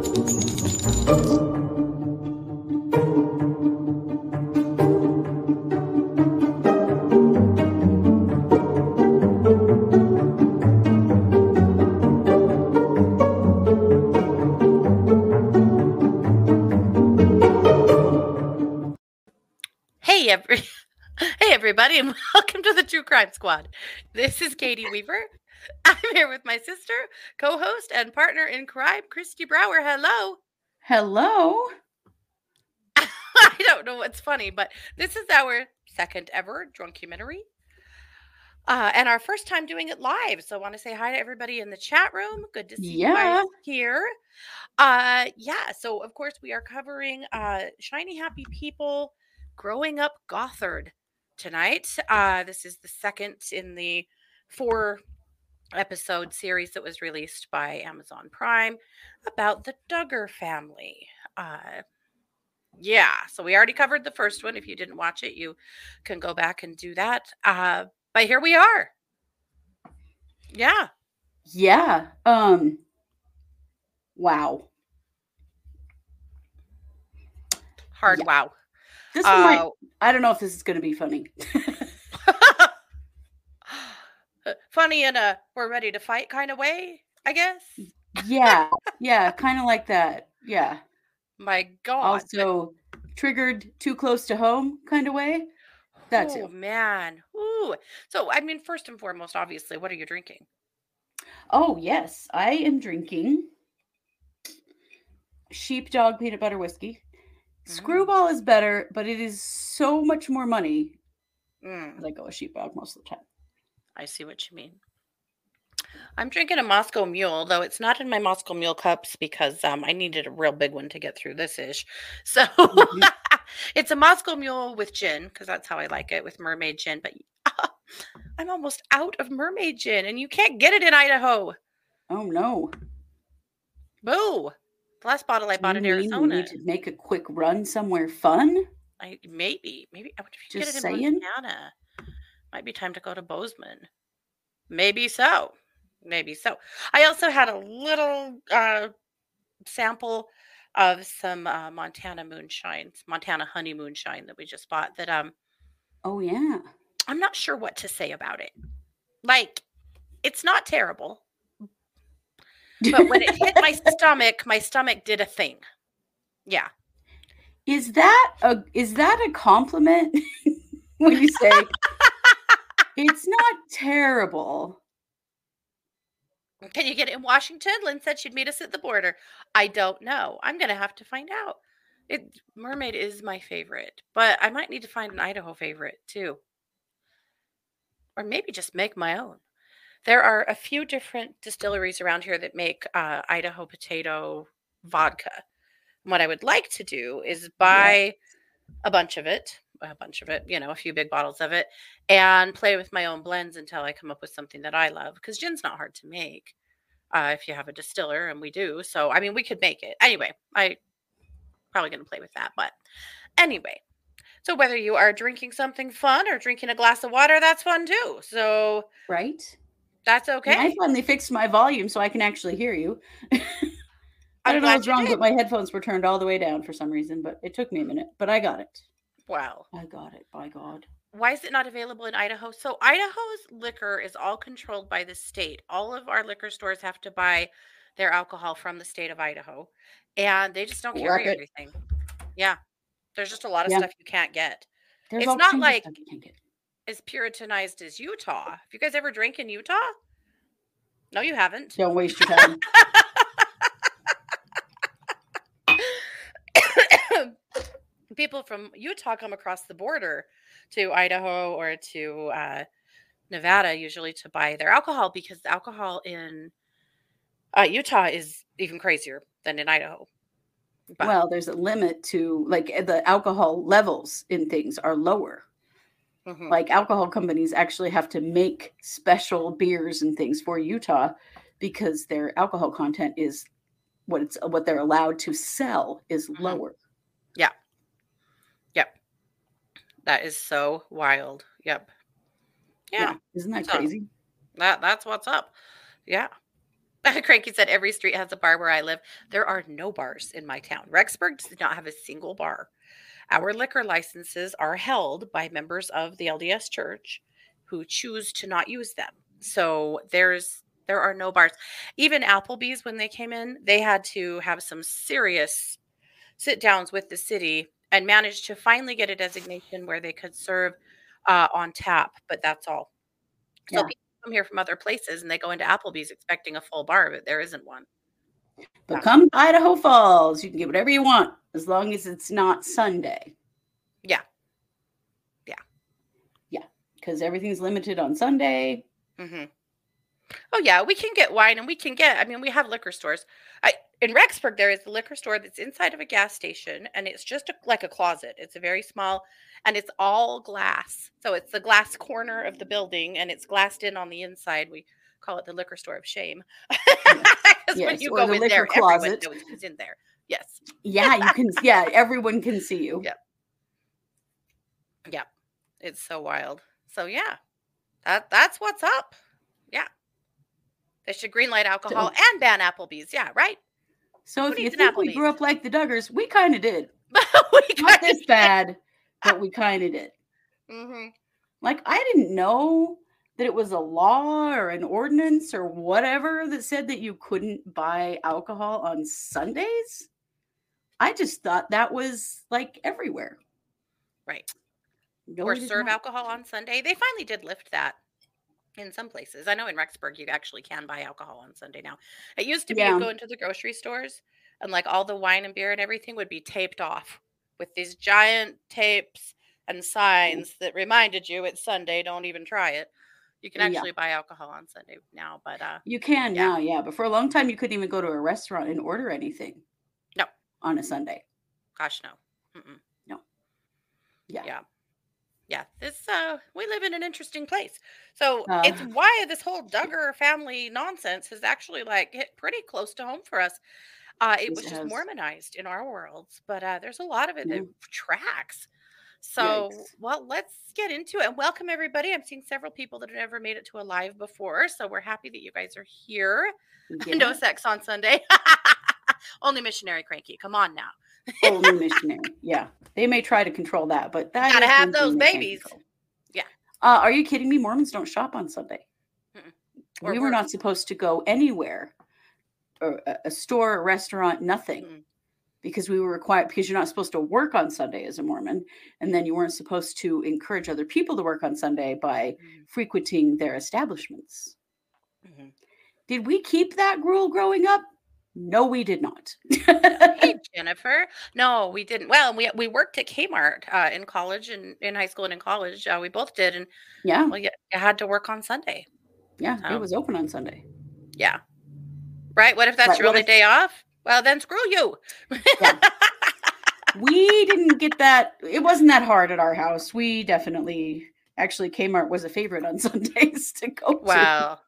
Hey, every, hey, everybody, and welcome to the True Crime Squad. This is Katie Weaver. I'm here with my sister, co-host, and partner in crime, Christy Brower. Hello. Hello. I don't know what's funny, but this is our second ever drunkumentary. Uh, and our first time doing it live. So I want to say hi to everybody in the chat room. Good to see you Yeah. guys here. Uh, yeah, so of course we are covering uh Shiny Happy People Growing Up Gothard tonight. Uh, this is the second in the four episode series that was released by Amazon Prime about the Duggar family. Uh, yeah, so we already covered the first one. If you didn't watch it, you can go back and do that. Uh, but here we are. Yeah. Yeah. Um wow. Hard Yeah. wow. This one might Uh, I don't know if this is gonna be funny. funny in a we're ready to fight kind of way, I guess. yeah. Yeah, kind of like that. Yeah. My God. Also triggered too close to home kind of way. that oh, man. Ooh. So, I mean, first and foremost, obviously, what are you drinking? Oh, yes. I am drinking sheepdog peanut butter whiskey. Mm. Screwball is better, but it is so much more money Mm, I go with sheepdog most of the time. I see what you mean. I'm drinking a Moscow Mule, though it's not in my Moscow Mule cups because um, I needed a real big one to get through this ish. So Mhm. it's a Moscow Mule with gin because that's how I like it with mermaid gin. But I'm almost out of mermaid gin, and you can't get it in Idaho. Oh no. Boo! The last bottle I bought you in Arizona. Need to make a quick run somewhere fun. I maybe maybe I wonder if you Just get it in saying. Montana. Might be time to go to Bozeman. Maybe so. Maybe so. I also had a little uh, sample of some uh, Montana moonshine, Montana honey moonshine that we just bought. That um, Oh yeah. I'm not sure what to say about it. Like, it's not terrible, but when it hit my stomach, my stomach did a thing. Yeah. Is that a is that a compliment when you say it's not terrible? Can you get it in Washington? Lynn said she'd meet us at the border. I don't know. I'm gonna have to find out. It mermaid is my favorite, but I might need to find an Idaho favorite too. Or maybe just make my own. There are a few different distilleries around here that make uh, Idaho potato vodka. What I would like to do is buy a bunch of it, a bunch of it, you know, a few big bottles of it, and play with my own blends until I come up with something that I love. Because gin's not hard to make uh, if you have a distiller, and we do. So, I mean, we could make it anyway. I probably going to play with that, but anyway. So, whether you are drinking something fun or drinking a glass of water, that's fun too. So Right? that's okay. I finally fixed my volume so I can actually hear you. I don't know what's wrong, did. but my headphones were turned all the way down for some reason, but it took me a minute. But I got it. Wow. I got it, by God. Why is it not available in Idaho? So Idaho's liquor is all controlled by the state. All of our liquor stores have to buy their alcohol from the state of Idaho, and they just don't carry everything. Yeah, there's just a lot of Yeah. stuff you can't get. There's It's not like- stuff you can't get. As puritanized as Utah. Have you guys ever drank in Utah? No, you haven't. Don't waste your time. People from Utah come across the border to Idaho or to uh, Nevada usually to buy their alcohol because the alcohol in uh, Utah is even crazier than in Idaho. But well, there's a limit to like eh, the alcohol levels in things are lower. mhm. Like alcohol companies actually have to make special beers and things for Utah because their alcohol content is what it's what they're allowed to sell is Mhm. lower. That is so wild. Yep. Yeah. Isn't that So- crazy? That that's what's up. Yeah. Cranky said every street has a bar where I live. There are no bars in my town. Rexburg does not have a single bar. Our liquor licenses are held by members of the LDS Church who choose to not use them. So there's there are no bars. Even Applebee's when they came in, they had to have some serious sit downs with the city and managed to finally get a designation where they could serve uh, on tap, but that's all. So Yeah. people come here from other places and they go into Applebee's expecting a full bar, but there isn't one. But Yeah. come to Idaho Falls, you can get whatever you want as long as it's not Sunday. Yeah. Yeah. Yeah. Because everything's limited on Sunday. hmm Oh yeah, we can get wine and we can get. I mean, we have liquor stores. I in Rexburg there is a liquor store that's inside of a gas station and it's just a, like a closet. It's a very small and it's all glass. So it's the glass corner of the building and it's glassed in on the inside. We call it the liquor store of shame. when Yes, you or go the in there, everyone closet. knows who's in there. Yes. Yeah, you can. yeah, everyone can see you. Yep. Yeah. It's so wild. So yeah. That that's what's up. They should greenlight alcohol and ban Applebee's. Yeah, right? So Who if you think we grew up like the Duggars, we kind of did. we Not this bad, but we kind of did. hmm Like I didn't know that it was a law or an ordinance or whatever that said that you couldn't buy alcohol on Sundays. I just thought that was like everywhere. Right. No, or serve not. alcohol on Sunday. They finally did lift that in some places. I know in Rexburg you actually can buy alcohol on Sunday now. It used to be Yeah. you go into the grocery stores and like all the wine and beer and everything would be taped off with these giant tapes and signs that reminded you it's Sunday, don't even try it. You can Yeah. actually buy alcohol on Sunday now, but uh You can Yeah. now, yeah. But for a long time, you couldn't even go to a restaurant and order anything. No. On a Sunday. gosh no. Mm-mm. Yeah. Yeah. Yeah, this uh we live in an interesting place. So Uh, it's why this whole Duggar family nonsense has actually like hit pretty close to home for us. Uh it was just. Mormonized in our worlds, but uh there's a lot of it Yeah. that tracks. So, Yikes. well, let's get into it and welcome everybody. I'm seeing several people that have never made it to a live before, so we're happy that you guys are here. Yeah. No sex on Sunday. Only missionary cranky. Come on now. Only missionary. Yeah. They may try to control that, but that Gotta have those babies. Yeah. Uh, are you kidding me? Mormons don't shop on Sunday. Mm-mm. Or we were not supposed to go anywhere, or a, a store, a restaurant, nothing, Mm. because we were required. Because you're not supposed to work on Sunday as a Mormon, and then you weren't supposed to encourage other people to work on Sunday by Mhm. frequenting their establishments. Mhm. Did we keep that rule growing up? No, we did not. hey Jennifer. No, we didn't. Well, we we worked at Kmart uh, in college and in high school and in college. Uh, we both did, and yeah, well, you, you had to work on Sunday. yeah, Oh. it was open on Sunday. Yeah. Right. What if that's Right, your only if- day off? Well, then screw you. we didn't get that. It wasn't that hard at our house. We definitely, actually, Kmart was a favorite on Sundays to go to. well,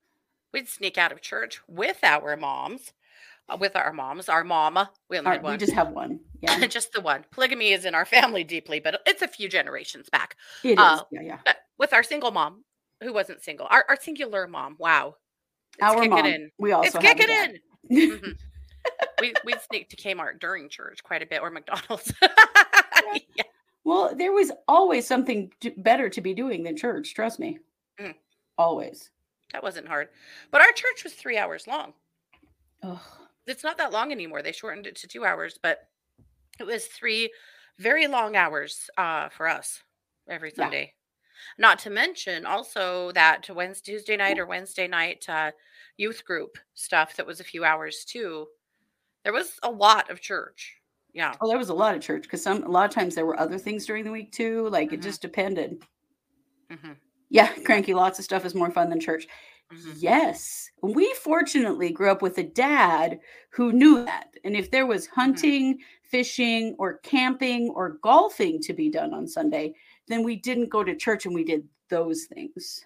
we'd sneak out of church with our moms, with our moms, our mama. We only Our- had one. we just have one. Yeah, just the one. Polygamy is in our family deeply, but it's a few generations back. it is. Uh, yeah, yeah. But with our single mom, who wasn't single, our, our singular mom. Wow. It's Our mom. in. We also it's kicking in. Mhm. we we'd sneak to Kmart during church quite a bit, or McDonald's. yeah. Well, there was always something to, better to be doing than church. Trust me. Mm. Always. that wasn't hard. But our church was three hours long. Ugh. It's not that long anymore. They shortened it to two hours, but it was three very long hours uh, for us every Yeah. Sunday. Not to mention also that Wednesday, Tuesday night or Wednesday night uh, youth group stuff that was a few hours too. There was a lot of church. Yeah. Oh, there was a lot of church because some a lot of times there were other things during the week too. Like it Mhm. just depended. hmm Yeah, cranky. Lots of stuff is more fun than church. Hmm Yes. We fortunately grew up with a dad who knew that. And if there was hunting, fishing, or camping or golfing to be done on Sunday, then we didn't go to church and we did those things.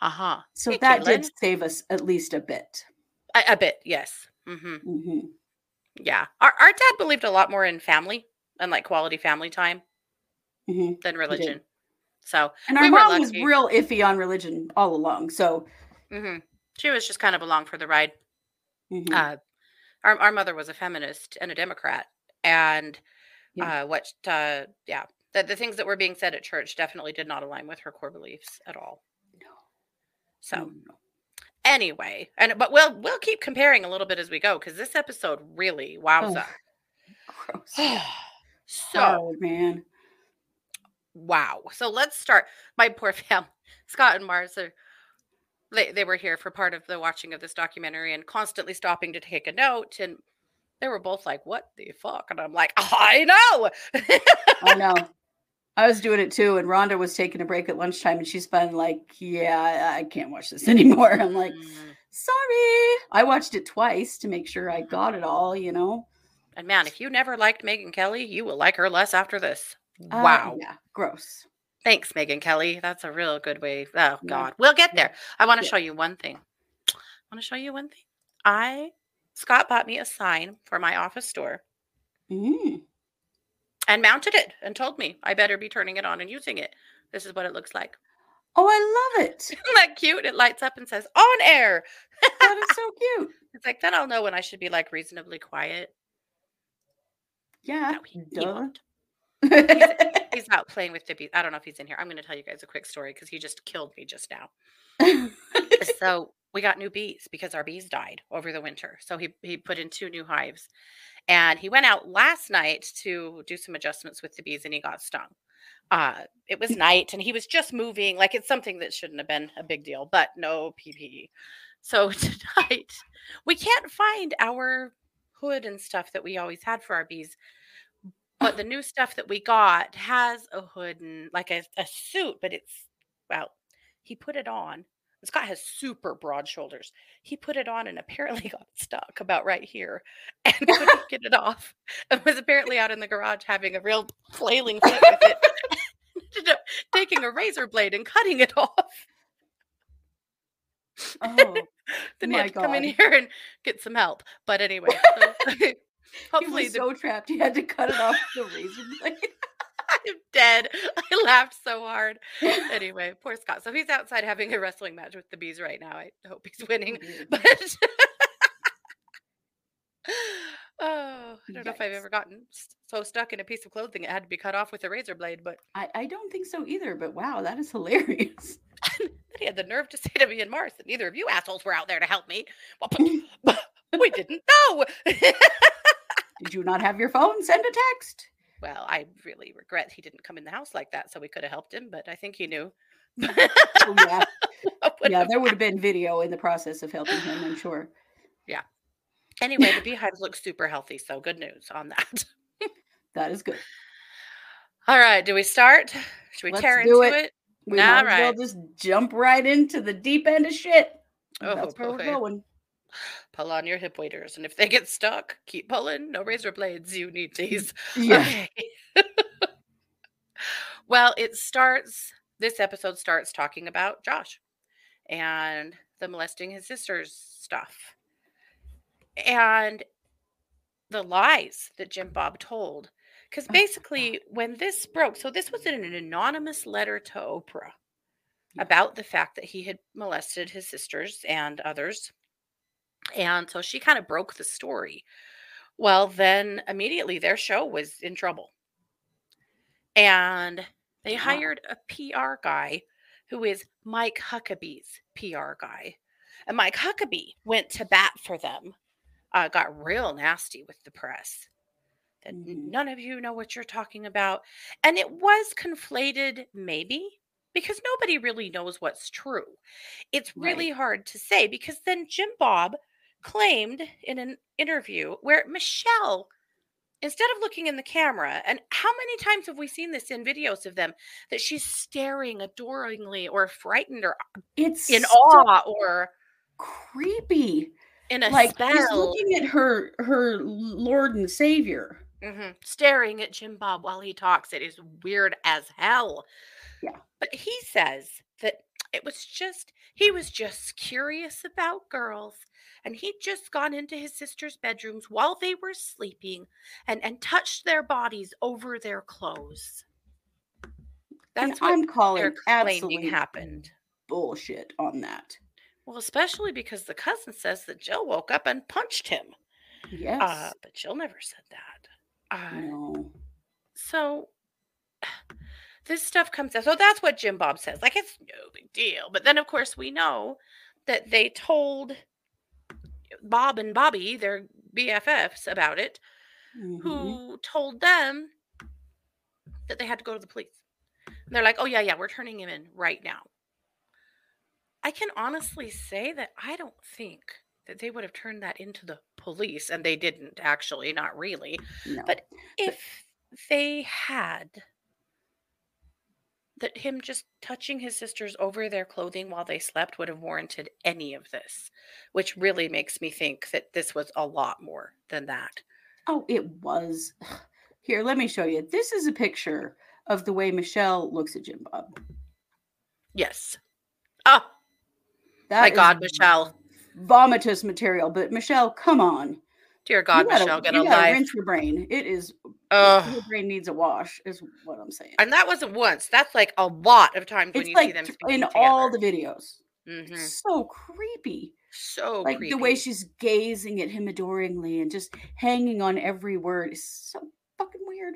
Uh huh. So Hey, that did save us at least a bit. A, a bit, yes. hmm hmm Yeah. Our, our dad believed a lot more in family and like quality family time hmm than religion. So And our We mom was real iffy on religion all along. So hmm she was just kind of along for the ride. Mhm. Uh, our our mother was a feminist and a Democrat, and Yeah. uh, what uh, yeah, the the things that were being said at church definitely did not align with her core beliefs at all. No. So anyway, and but we'll we'll keep comparing a little bit as we go because this episode really wowza. Gross. so Hard, man. wow. So let's start. My poor family, Scott and Mars are. They, they were here for part of the watching of this documentary and constantly stopping to take a note and they were both like what the fuck and i'm like i know I know. I was doing it too, and Rhonda was taking a break at lunchtime, and she's been like, "Yeah, I can't watch this anymore." I'm like, Mm. "Sorry." I watched it twice to make sure I got it all. You know. and man if you never liked megyn kelly you will like her less after this Uh, wow yeah. Gross. Thanks megyn kelly that's a real good way oh Yeah. god we'll get there i want to Yeah. show you one thing i want to show you one thing i scott bought me a sign for my office door, Mm. and mounted it and told me I better be turning it on and using it. This is what it looks like. Oh, I love it. Isn't that cute? It lights up and says on air. That is so cute. It's like then I'll know when I should be like reasonably quiet. Yeah. No, he, he won't. He's out playing with the bees. I don't know if he's in here. I'm going to tell you guys a quick story because he just killed me just now. so we got new bees because our bees died over the winter. So he he put in two new hives, and he went out last night to do some adjustments with the bees, and he got stung. Uh, it was night, and he was just moving. Like it's something that shouldn't have been a big deal, but no PPE. So tonight we can't find our hood and stuff that we always had for our bees. But the new stuff that we got has a hood and like a, a suit, but it's well, he put it on. Scott has super broad shoulders. He put it on and apparently got stuck about right here and couldn't get it off. And was apparently out in the garage having a real flailing fit with it. Ended up taking a razor blade and cutting it off. oh, Then he had to come in here and get some help. But anyway, so he hopefully was the so trapped he had to cut it off with the razor blade. I'm dead. I laughed so hard. Anyway, poor Scott. So he's outside having a wrestling match with the bees right now. I hope he's winning. But oh, I don't know if I've ever gotten so stuck in a piece of clothing it had to be cut off with a razor blade. But I, I don't think so either, but wow, that is hilarious. he had the nerve to say to me and Mars that neither of you assholes were out there to help me. Well, we didn't know. Did you not have your phone? Send a text. well, I really regret he didn't come in the house like that, so we could have helped him. But I think he knew. Oh, yeah. Yeah, there would have been video in the process of helping him, I'm sure. Yeah. Anyway, the beehives look super healthy, so good news on that. That is good. All right, do we start? Should we Let's tear into it. it? We All might as well just jump right into the deep end of shit. Oh, That's where boy. we're going. Pull on your hip waders, and if they get stuck, keep pulling. No razor blades. You need these. Yeah. Okay. well, it starts. This episode starts talking about Josh and the molesting his sisters stuff, and the lies that Jim Bob told. Because Oh, basically, when this broke, so this was in an anonymous letter to Oprah about the fact that he had molested his sisters and others. And so she kind of broke the story. Well, then immediately their show was in trouble. And they Wow. hired a PR guy who is Mike Huckabee's PR guy. And Mike Huckabee went to bat for them, uh, got real nasty with the press. That "N- Mhm. none of you know what you're talking about. And it was conflated, maybe, because nobody really knows what's true. It's really hard to say because then Jim Bob claimed in an interview where Michelle, instead of looking in the camera, and how many times have we seen this in videos of them that she's staring adoringly or frightened or It's in so awe or creepy. in a Like spell, she's looking at her her Lord and Savior. Mhm. staring at Jim Bob while he talks. It is weird as hell. Yeah. But he says that it was just, he was just curious about girls. And he'd just gone into his sister's bedrooms while they were sleeping and, and touched their bodies over their clothes. And That's what I'm calling claiming absolutely happened. bullshit on that. Well, especially because the cousin says that Jill woke up and punched him. Yes. Uh, but Jill never said that. Uh, no. so this stuff comes out. So that's what Jim Bob says. Like it's no big deal. But then of course we know that they told Bob and Bobby, their BFFs, about it, Mhm. who told them that they had to go to the police. And they're like, oh yeah, yeah, we're turning him in right now. I can honestly say that I don't think that they would have turned that into the police, and they didn't actually, not really. No. But if they had that him just touching his sisters over their clothing while they slept would have warranted any of this, which really makes me think that this was a lot more than that. Oh, it was. Here, let me show you. This is a picture of the way Michelle looks at Jim Bob. Yes. Oh, That my God, Michelle. Vomitous material. But Michelle, come on. Dear God, you gotta, Michelle, get you a gotta life. rinse your brain. It is your brain needs a wash, is what I'm saying. And that wasn't once. That's like a lot of times when It's you see them in all the together. videos. Mhm. So creepy. So like creepy. the way she's gazing at him adoringly and just hanging on every word is so fucking weird.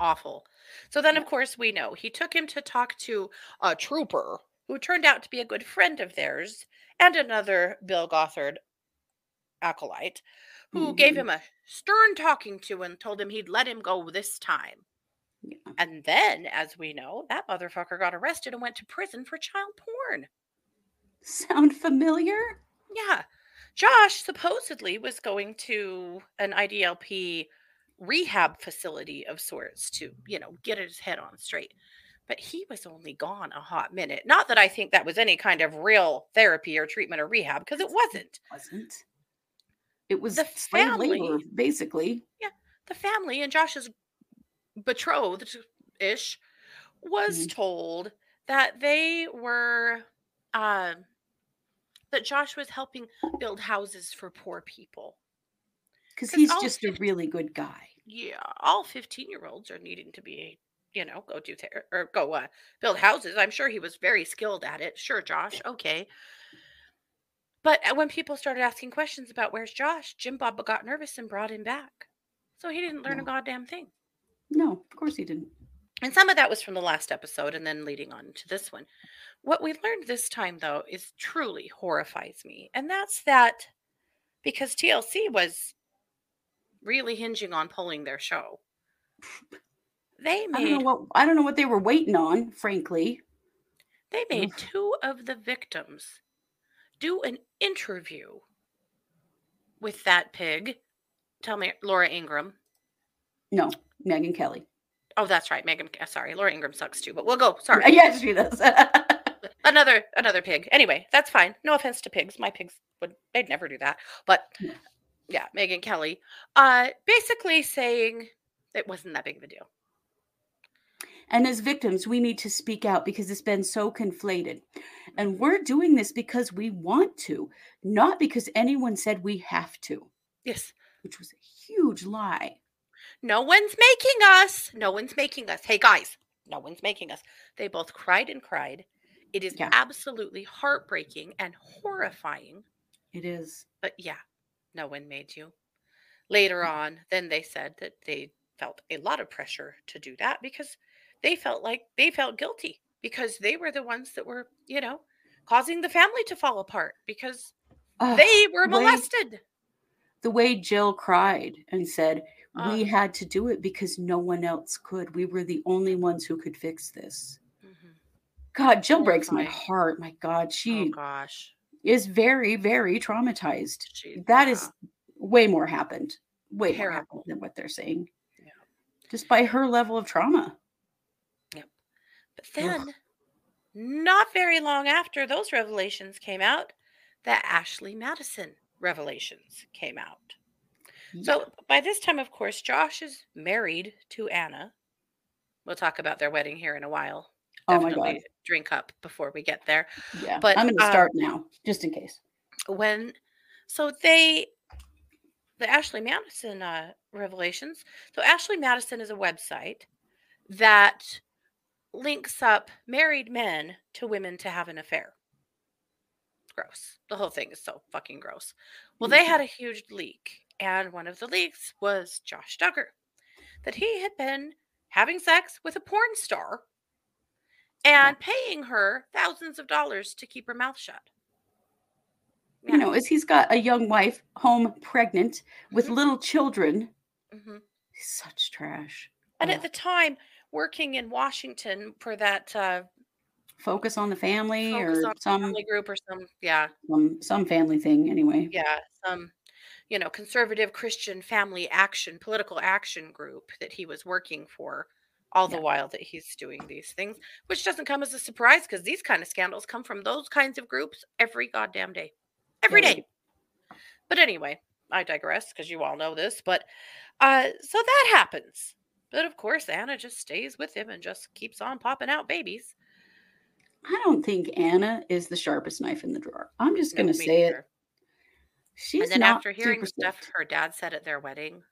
awful. So then, of course, we know he took him to talk to a trooper who turned out to be a good friend of theirs and another Bill Gothard acolyte who gave him a stern talking to and told him he'd let him go this time. Yeah. And then, as we know, that motherfucker got arrested and went to prison for child porn. Sound familiar? Yeah. Josh supposedly was going to an IBLP rehab facility of sorts to, you know, get his head on straight. But he was only gone a hot minute. Not that I think that was any kind of real therapy or treatment or rehab, because it wasn't. Wasn't. It was The slave labor, family- basically. Yeah. The family and Josh's betrothed ish was Mhm. told that they were um that Josh was helping build houses for poor people. Because he's just a really good guy. yeah, all 15 year olds are needing to be, you know, go do ther- or go uh, build houses. I'm sure he was very skilled at it. Sure, Josh. Okay. But uh, when people started asking questions about where's Josh, Jim Bob got nervous and brought him back. So he didn't learn a goddamn thing. No, of course he didn't. And some of that was from the last episode and then leading on to this one. What we learned this time, though, is truly horrifies me. And that's that because TLC was really hinging on pulling their show. They made I don't know what I don't know what they were waiting on, frankly. they made two of the victims do an interview with that pig. Tell me, Laura Ingraham. No, Megyn Kelly. Oh, that's right, Megan. uh, Sorry, Laura Ingraham sucks too. But we'll go. Sorry. Yes, she does. another another pig. Anyway, that's fine. No offense to pigs. My pigs would they'd never do that. But yeah, Megyn Kelly, uh, basically saying it wasn't that big of a deal. And as victims, we need to speak out because it's been so conflated. And we're doing this because we want to, not because anyone said we have to, Yes. which was a huge lie. No one's making us. No one's making us. Hey guys, no one's making us. They both cried and cried. It is Yeah. absolutely heartbreaking and horrifying. It is. But yeah, no one made you. Later on, then they said that they felt a lot of pressure to do that because they felt like they felt guilty because they were the ones that were, you know, causing the family to fall apart because Ugh, they were way- molested. the way Jill cried and said, Uh. We had to do it because no one else could. We were the only ones who could fix this. Mhm. God, Jill breaks my heart. My God, Oh she gosh. is very, very traumatized. She, That yeah. is way more happened. Way more happened than what they're saying. Yeah. Just by her level of trauma. But then, not very long after those revelations came out, the Ashley Madison revelations came out. So by this time, of course, Josh is married to Anna. We'll talk about their wedding here in a while. Oh my God. drink up before we get there. yeah. but, I'm going to um, start now, just in case. When so they the Ashley Madison uh, revelations. So Ashley Madison is a website that links up married men to women to have an affair. gross. The whole thing is so fucking gross. Well, they had a huge leak, and one of the leaks was Josh Duggar, that he had been having sex with a porn star and paying her thousands of dollars to keep her mouth shut. You know, as he's got a young wife home pregnant with Mhm. little children. hmm such trash. And Ugh. at the time, working in Washington for that uh, Focus on the family Focus or on some, family group or some, yeah, some some family thing anyway. yeah, some, you know, conservative Christian family action, political action group that he was working for all the Yeah. while that he's doing these things, which doesn't come as a surprise because these kind of scandals come from those kinds of groups every goddamn day, every Yeah, day. But anyway, I digress because you all know this. But uh, so that happens. But of course, Anna just stays with him and just keeps on popping out babies. I don't think Anna is the sharpest knife in the drawer. I'm just going to say it. She's and then not after hearing stuff her dad said at their wedding,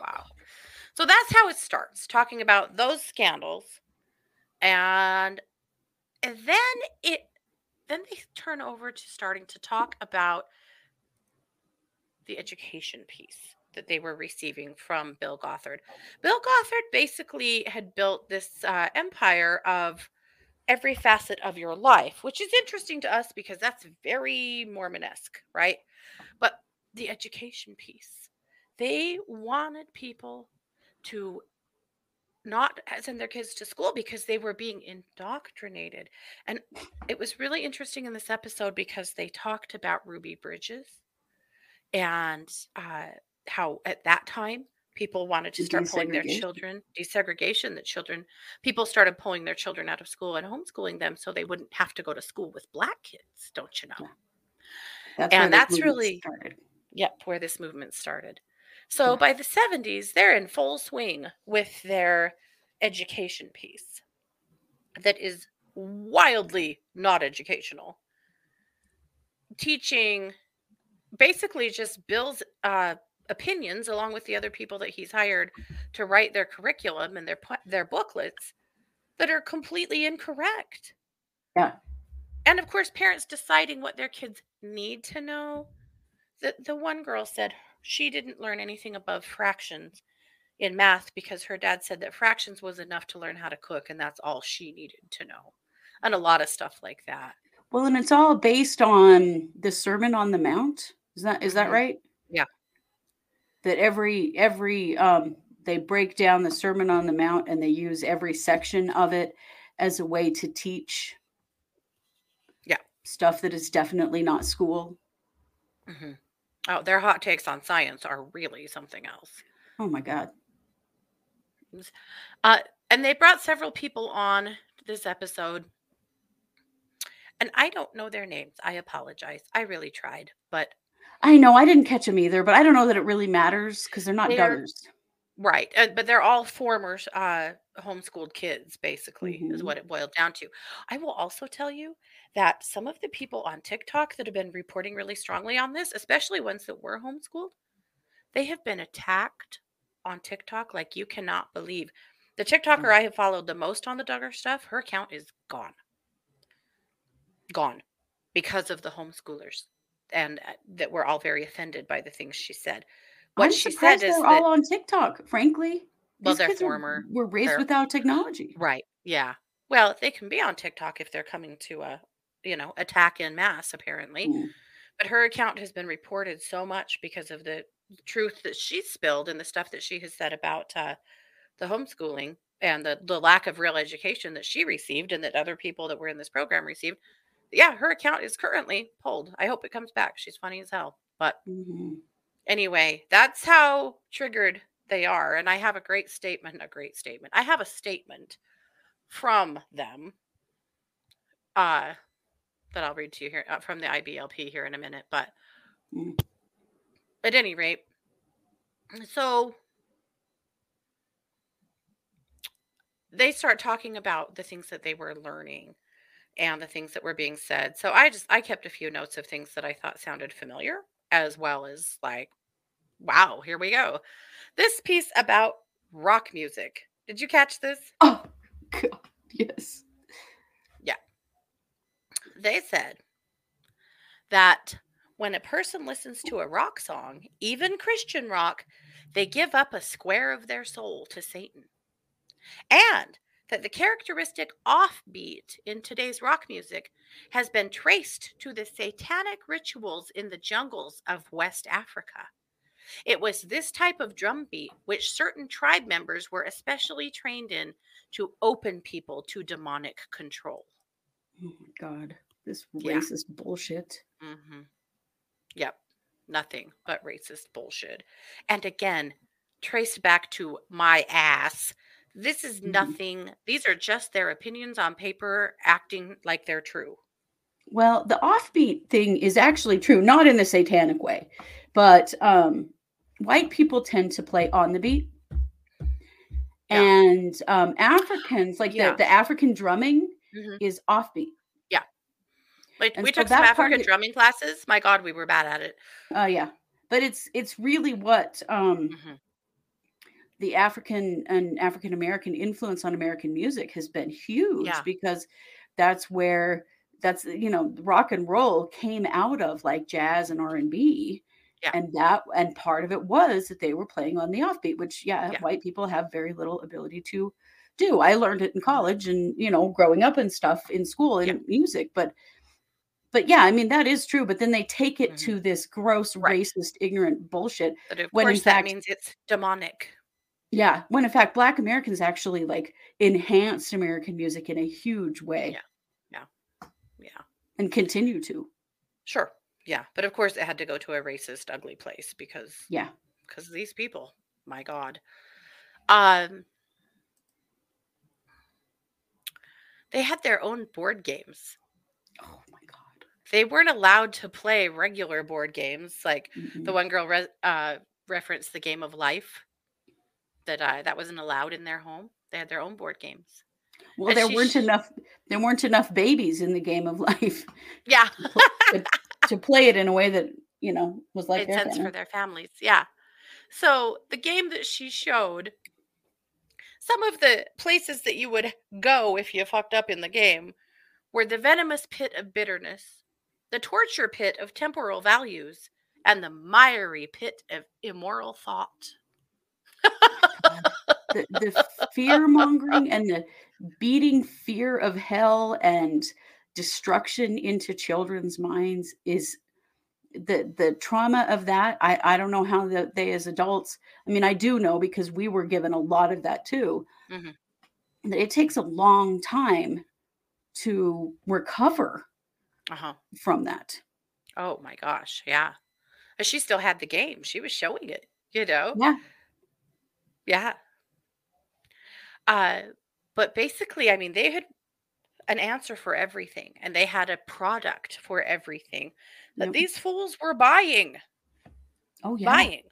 wow. So that's how it starts, talking about those scandals, and, and then it then they turn over to starting to talk about the education piece that they were receiving from Bill Gothard. Bill Gothard basically had built this uh, empire of every facet of your life, which is interesting to us because that's very Mormonesque, right? But the education piece, they wanted people to not send their kids to school because they were being indoctrinated. And it was really interesting in this episode because they talked about Ruby Bridges and uh, how at that time people wanted to start pulling their children desegregation that children people started pulling their children out of school and homeschooling them so they wouldn't have to go to school with black kids don't you know Yeah. That's and that's really- started. Yep, where this movement started. So Yeah. by the 70s, they're in full swing with their education piece that is wildly not educational. Teaching basically just Bill's uh, opinions along with the other people that he's hired to write their curriculum and their their booklets that are completely incorrect. Yeah. And of course, parents deciding what their kids need to know. The the one girl said she didn't learn anything above fractions in math because her dad said that fractions was enough to learn how to cook and that's all she needed to know. And a lot of stuff like that. Well, and it's all based on the Sermon on the Mount. Is that is that Mhm. right? Yeah. That every every um they break down the Sermon on the Mount and they use every section of it as a way to teach Yeah. stuff that is definitely not school. hmm Oh, their hot takes on science are really something else. Oh my god. Uh, and they brought several people on this episode. And I don't know their names. I apologize. I really tried, but I know I didn't catch them either, but I don't know that it really matters because they're not They Duggars. right. Uh, but they're all former uh, homeschooled kids, basically, is Mhm. what it boiled down to. I will also tell you that some of the people on TikTok that have been reporting really strongly on this, especially ones that were homeschooled, they have been attacked on TikTok like you cannot believe. The TikToker I have followed the most on the Duggar stuff, her account is gone. Gone because of the homeschoolers and that we're all very offended by the things she said. What I'm she said is they're that all on TikTok, frankly. Well, These they're are- former- were raised without technology. Right. Yeah. Well, they can be on TikTok if they're coming to a, you know, attack in mass, apparently. Mm. But her account has been reported so much because of the truth that she spilled and the stuff that she has said about uh, the homeschooling and the, the lack of real education that she received and that other people that were in this program received. Yeah, her account is currently pulled. I hope it comes back. She's funny as hell. But Mhm. anyway, that's how triggered they are. And I have a great statement, a great statement. I have a statement from them uh, that I'll read to you here uh, from the IBLP here in a minute. But Mm. at any rate, so they start talking about the things that they were learning and the things that were being said. So I just I kept a few notes of things that I thought sounded familiar as well as like wow, here we go. This piece about rock music. Did you catch this? Oh God, yes. Yeah. They said that when a person listens to a rock song, even Christian rock, they give up a square of their soul to Satan. And that the characteristic offbeat in today's rock music has been traced to the satanic rituals in the jungles of West Africa. It was this type of drum beat which certain tribe members were especially trained in to open people to demonic control. Oh my God. This Yeah. racist bullshit. hmm Yep. Nothing but racist bullshit. And again, traced back to my ass. This is Mhm. nothing. These are just their opinions on paper acting like they're true. Well, the offbeat thing is actually true, not in the satanic way, but um, white people tend to play on the beat. Yeah. And um, Africans, like Yeah. the, the African drumming, Mhm. is offbeat. Yeah. Like And we so took some African of- drumming classes. My God, we were bad at it. Oh yeah, but it's it's really what um, Mhm. The African and African American influence on American music has been huge Yeah. because that's where that's you know rock and roll came out of like jazz and R and. Yeah. And that and part of it was that they were playing on the offbeat, which yeah, Yeah. white people have very little ability to do. I learned it in college and you know growing up and stuff in school in Yeah. music, but but yeah, I mean that is true. But then they take it Mhm. to this gross, Right. racist, ignorant bullshit. But of When in course, that means it's demonic. Yeah, when in fact Black Americans actually like enhanced American music in a huge way Yeah. Yeah. Yeah. and continue to. Sure. Yeah. But of course, it had to go to a racist, ugly place because Yeah. because these people, my God. Um, they had their own board games. Oh my god. They weren't allowed to play regular board games. Like the Mm-mm. one girl re- uh, referenced the game of life. That uh, that wasn't allowed in their home. They had their own board games. Well, and there she weren't sh- enough there weren't enough babies in the game of life Yeah, to play it in a way that, you know, was like made sense for their families. Yeah. So the game that she showed, some of the places that you would go if you fucked up in the game were the venomous pit of bitterness, the torture pit of temporal values, and the miry pit of immoral thought. The, the fear mongering and the beating fear of hell and destruction into children's minds is the the trauma of that i i don't know how the, they as adults i mean i do know because we were given a lot of that too Mhm. that it takes a long time to recover Uh huh. from that Oh my gosh. Yeah. She still had the game. She was showing it, you know? yeah Yeah. Uh, but basically, I mean, they had an answer for everything and they had a product for everything that Yep. these fools were buying. oh yeah Buying.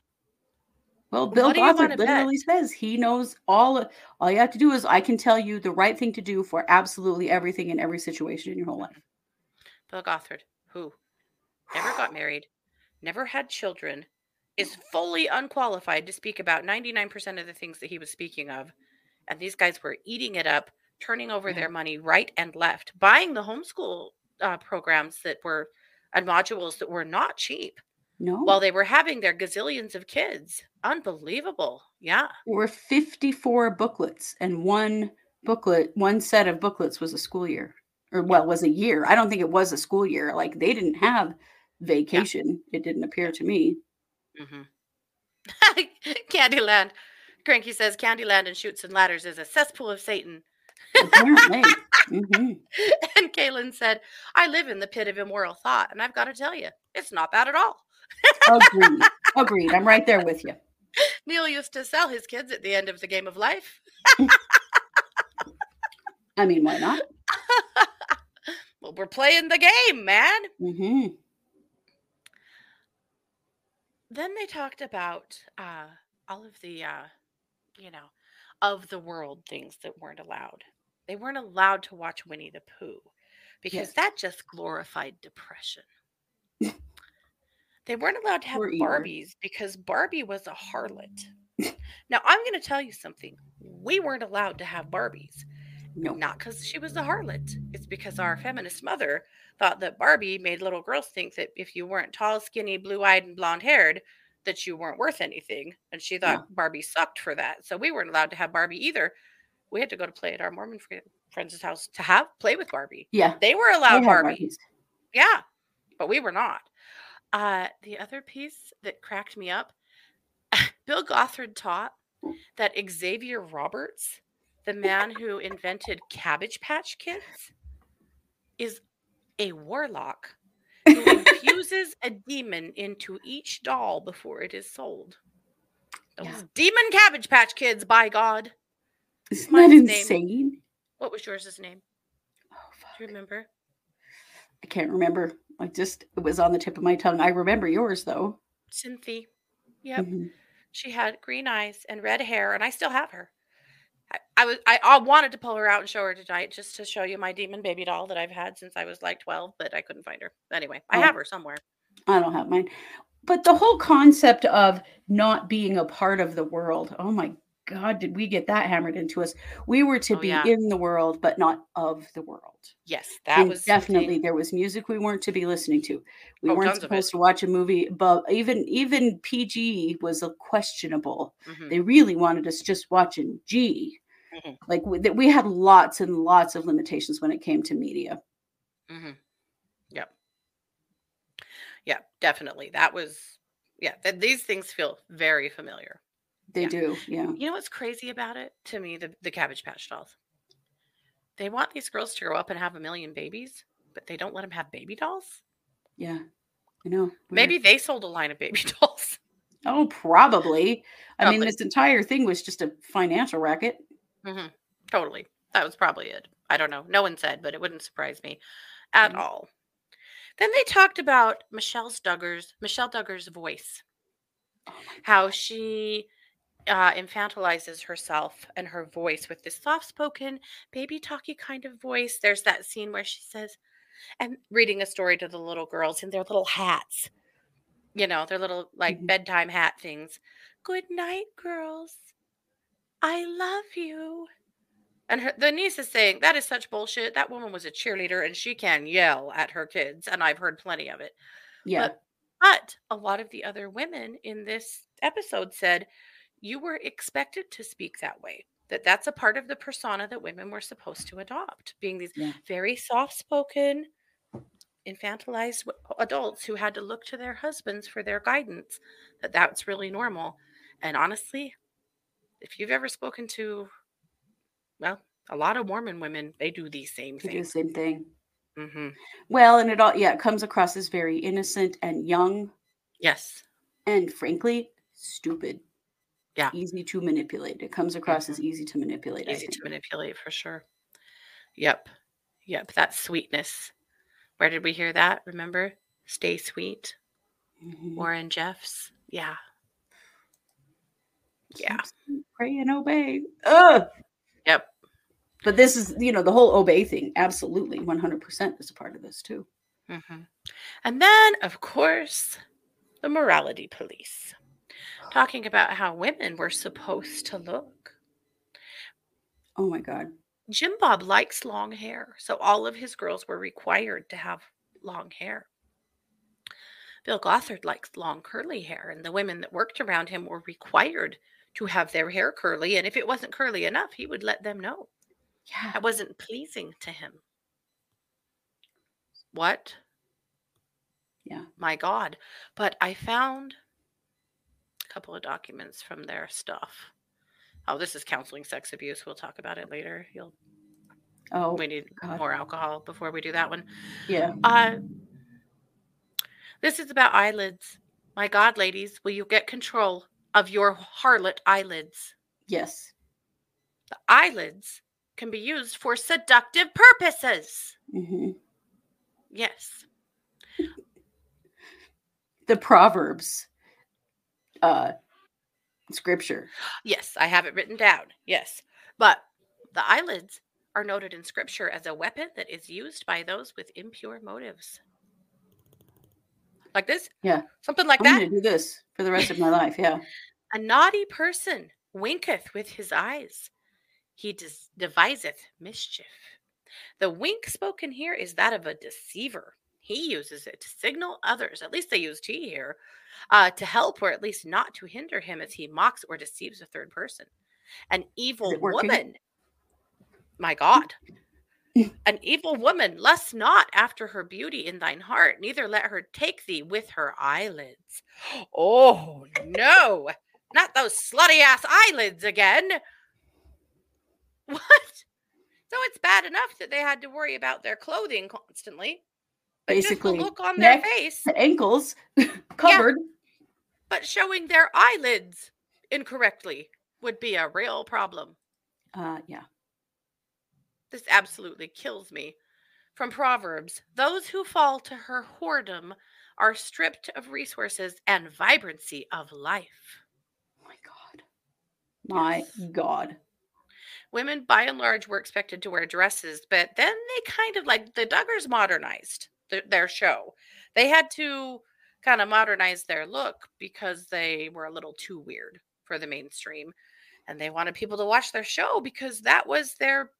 well bill Gothard wanna bet? literally says he knows all all you have to do is i can tell you the right thing to do for absolutely everything in every situation in your whole life Bill Gothard, who never got married, never had children, is fully unqualified to speak about 99% of the things that he was speaking of. And these guys were eating it up, turning over Yeah. their money right and left, buying the homeschool uh, programs that were and modules that were not cheap no while they were having their gazillions of kids. Unbelievable. Yeah. There were 54 booklets, and one booklet, one set of booklets was a school year, or well, was a year. I don't think it was a school year. Like they didn't have vacation. It didn't appear to me. hmm Candyland. Cranky says Candyland and Chutes and Ladders is a cesspool of Satan. Apparently. Mhm. And Kaylin said, I live in the pit of immoral thought, and I've got to tell you, it's not bad at all. Agreed. Agreed. I'm right there with you. Neil used to sell his kids at the end of the game of life. I mean, why not? Well, we're playing the game, man. hmm Then they talked about uh, all of the, uh, you know, of the world things that weren't allowed. They weren't allowed to watch Winnie the Pooh because Yes. that just glorified depression. they weren't allowed to have. Barbies because Barbie was a harlot. now, I'm going to tell you something. We weren't allowed to have Barbies. No. Not because she was a harlot. It's because our feminist mother thought that Barbie made little girls think that if you weren't tall, skinny, blue eyed, and blonde haired, that you weren't worth anything. And she thought Barbie sucked for that. So we weren't allowed to have Barbie either. We had to go to play at our Mormon friends' house to have play with Barbie. Yeah. They were allowed had Barbie. Barbies. Yeah, but we were not. Uh, the other piece that cracked me up, Bill Gothard taught that Xavier Roberts, the man who invented Cabbage Patch Kids, is a warlock who infuses a demon into each doll before it is sold. Those Yeah. demon Cabbage Patch Kids, by God. Isn't that Mine's name- insane? What was yours' name? Oh, fuck. Do you remember? I can't remember. I just it was on the tip of my tongue. I remember yours though. Cynthia. Yep. Mhm. She had green eyes and red hair, and I still have her. I, I was I, I wanted to pull her out and show her tonight just to show you my demon baby doll that I've had since I was like 12, but I couldn't find her. Anyway, I Oh. have her somewhere. I don't have mine. But the whole concept of not being a part of the world. Oh my god, did we get that hammered into us? We were to Oh, be yeah. in the world but not of the world. Yes, that and was definitely something- there was music we weren't to be listening to. We Oh, weren't tons of it. supposed to watch a movie, but even even PG was a questionable. Mhm. They really wanted us just watching G. Mhm. Like we, that we had lots and lots of limitations when it came to media. Mhm. Yep. Yeah, definitely. That was yeah. Th- these things feel very familiar. They Yeah. do, yeah. You know what's crazy about it to me? The the Cabbage Patch dolls. They want these girls to grow up and have a million babies, but they don't let them have baby dolls. Yeah. I know. Maybe they sold a line of baby dolls. Oh, probably. I mean, this entire thing was just a financial racket. Hmm Totally. That was probably it. I don't know. No one said, but it wouldn't surprise me at Mhm. all. Then they talked about Michelle Duggar's Michelle Duggar's voice, Oh how she uh, infantilizes herself and her voice with this soft-spoken, baby talky kind of voice. There's that scene where she says, and reading a story to the little girls in their little hats, you know, their little like Mhm. bedtime hat things. Good night, girls. I love you. And her, the niece is saying, That is such bullshit. That woman was a cheerleader and she can yell at her kids. And I've heard plenty of it. Yeah. But, but a lot of the other women in this episode said, You were expected to speak that way. That that's a part of the persona that women were supposed to adopt, being these Yeah. very soft spoken, infantilized adults who had to look to their husbands for their guidance. That that's really normal. And honestly, if you've ever spoken to, well, a lot of Mormon women, they do these same They do the things. same thing. hmm Well, and it all, yeah, it comes across as very innocent and young Yes. and frankly, stupid. Yeah. Easy to manipulate. It comes across as easy to manipulate. Easy to manipulate for sure. Yep. Yep. That sweetness. Where did we hear that? Remember? Stay sweet. Mhm. Warren Jeffs. Yeah. Yeah. Pray and obey. Ugh. Yep. But this is, you know, the whole obey thing. Absolutely, 100% is a part of this too. hmm And then, of course, the morality police talking about how women were supposed to look. Oh my God. Jim Bob likes long hair, so all of his girls were required to have long hair. Bill Gothard likes long curly hair, and the women that worked around him were required to have their hair curly. And if it wasn't curly enough, he would let them know. Yeah. That wasn't pleasing to him. What? Yeah. My God. But I found a couple of documents from their stuff. Oh, this is counseling sex abuse. We'll talk about it later. You'll Oh, we need God. more alcohol before we do that one. yeah. Uh this is about eyelids. My God, ladies, will you get control of your harlot eyelids? Yes. The eyelids can be used for seductive purposes. hmm Yes. The Proverbs uh scripture. Yes, I have it written down. Yes. But the eyelids are noted in scripture as a weapon that is used by those with impure motives. Like this? Yeah. Something like I'm that? gonna do this for the rest of my life. Yeah. A naughty person winketh with his eyes. he des- deviseth mischief. The wink spoken here is that of a deceiver. He uses it to signal others, at least they use T here, uh, to help or at least not to hinder him as he mocks or deceives a third person. An evil woman, my God, an evil woman, lust not after her beauty in thine heart, neither let her take thee with her eyelids. Oh, no, not those slutty ass eyelids again. What? So it's bad enough that they had to worry about their clothing constantly. But Basically, look on their face, ankles covered. but showing their eyelids incorrectly would be a real problem. Uh, yeah. This absolutely kills me. From Proverbs Those who fall to her whoredom are stripped of resources and vibrancy of life. My God. My Yes. God. Women, by and large, were expected to wear dresses, but then they kind of like the Duggars modernized th- their show. They had to kind of modernize their look because they were a little too weird for the mainstream. And they wanted people to watch their show because that was their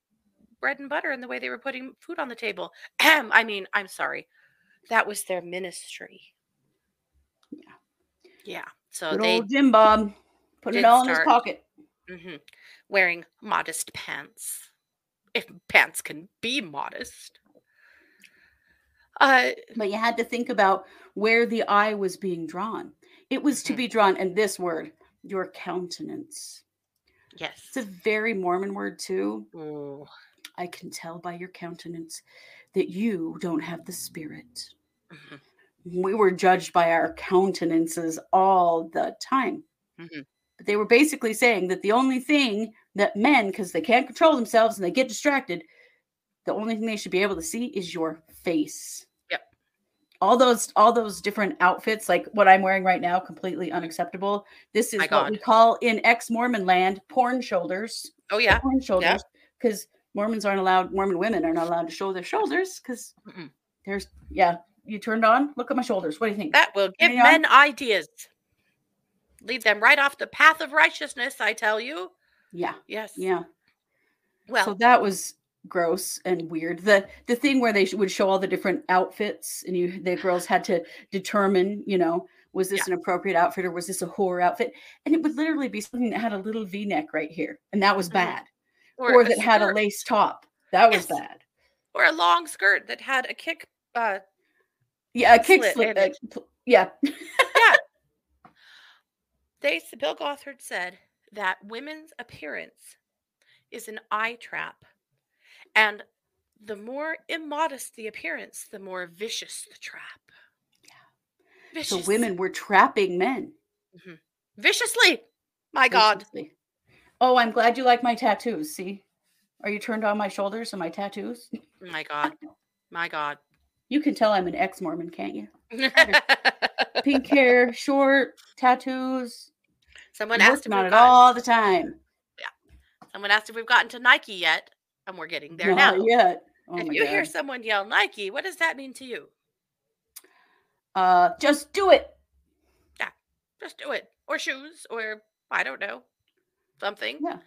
bread and butter and the way they were putting food on the table. I mean, I'm sorry. That was their ministry. Yeah. Yeah. So Good they old Jim Bob putting it all in his pocket. hmm Wearing modest pants. If pants can be modest. Uh, But you had to think about where the eye was being drawn. It was to Mhm. be drawn, and this word, your countenance. yes. It's a very Mormon word, too. Ooh, I can tell by your countenance that you don't have the spirit. mhm, We were judged by our countenances all the time. Mhm. But they were basically saying that the only thing that men, because they can't control themselves and they get distracted, the only thing they should be able to see is your face. Yep. All those all those different outfits, like what I'm wearing right now, completely unacceptable. This is My what we call in ex-Mormon land porn shoulders. Oh yeah. Porn shoulders. Because Mormons aren't allowed, Mormon women are not allowed to show their shoulders because there's yeah, you turned on. Look at my shoulders. What do you think? That will give Hang on. men ideas. Lead them right off the path of righteousness, I tell you. yeah, Yes. yeah. Well, so that was gross and weird. The the thing where they would show all the different outfits and you the girls had to determine, you know, was this an appropriate outfit or was this a whore outfit? And it would literally be something that had a little V-neck right here, and that was Mhm. bad. Or, a that had a lace top. That was Yes. bad. or a long skirt that had a kick. Uh, Yeah, a kick Slit slip. uh, yeah. yeah. They Bill Gothard said that women's appearance is an eye trap, and the more immodest the appearance, the more vicious the trap. Yeah. So women were trapping men. viciously. My God. Oh, I'm glad you like my tattoos. See? Are you turned on my shoulders and my tattoos? My God. My God. You can tell I'm an ex-Mormon, can't you? Pink hair, short, tattoos. Someone I'm asked if working on we've it gotten, all the time. Yeah. Someone asked if we've gotten to Nike yet, and we're getting there now. Not now. yet. Oh if you hear someone yell Nike, what does that mean to you? Uh, just do it. Yeah, just do it. Or shoes, or I don't know, something. Yeah.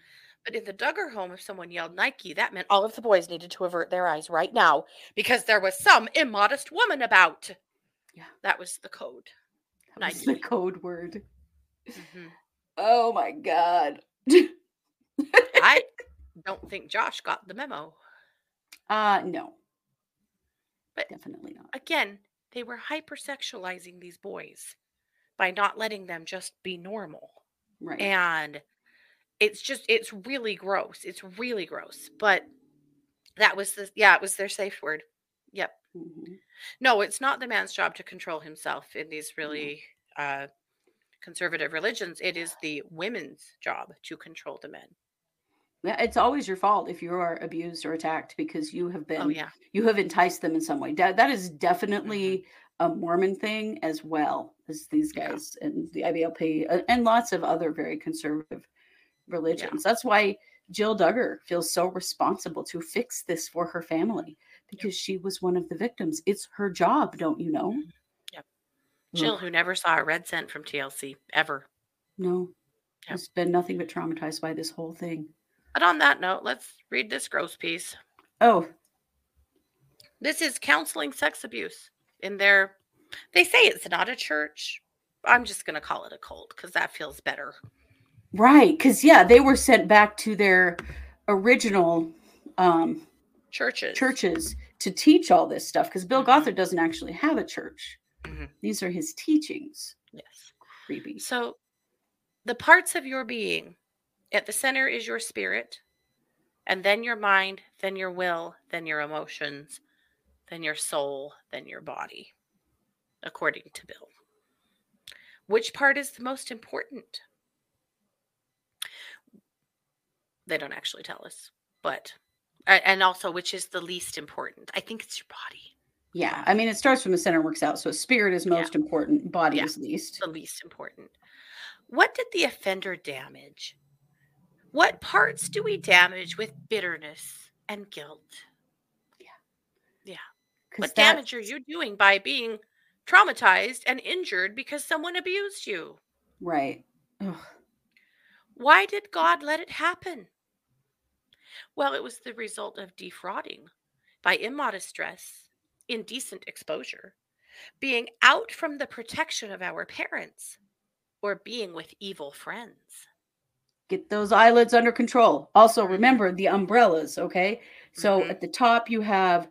But in the Duggar home, if someone yelled Nike, that meant all of the boys needed to avert their eyes right now because there was some immodest woman about. Yeah. That was the code. That was the code word. Mhm. Oh my God. I don't think Josh got the memo. Uh, no. But- definitely not. Again, they were hypersexualizing these boys by not letting them just be normal. Right. and it's just it's really gross it's really gross but that was the yeah it was their safe word yep Mhm. no it's not the man's job to control himself in these really uh conservative religions it is the women's job to control the men Yeah, it's always your fault if you are abused or attacked because you have been oh yeah you have enticed them in some way. That that is definitely a Mormon thing as well as these Yeah. guys and the IBLP uh, and lots of other very conservative religions. That's why Jill Duggar feels so responsible to fix this for her family because she was one of the victims. It's her job, don't you know? Mhm. Yep. jill who never saw a red cent from tlc ever no, Yep. has been nothing but traumatized by this whole thing. But on that note, let's read this gross piece. Oh, This is counseling sex abuse in their they say it's not a church. I'm just going to call it a cult cuz that feels better. Right. Because, yeah, they were sent back to their original um, Churches. churches to teach all this stuff because Bill Mhm. Gothard doesn't actually have a church. Mhm. These are his teachings. Yes. Creepy. So the parts of your being at the center is your spirit, and then your mind, then your will, then your emotions, then your soul, then your body, according to Bill. Which part is the most important? They don't actually tell us, but and also which is the least important. I think it's your body, Yeah. I mean, it starts from the center works out. So spirit is most important, body Yeah. is least. the least important. What did the offender damage? What parts do we damage with bitterness and guilt? Yeah. Yeah. What that- damage are you doing by being traumatized and injured because someone abused you? Right. Ugh. Why did God let it happen? Well, it was the result of defrauding by immodest dress, indecent exposure, being out from the protection of our parents, or being with evil friends. Get those eyelids under control. Also, Mhm. remember the umbrellas. Okay. So Mhm. at the top, you have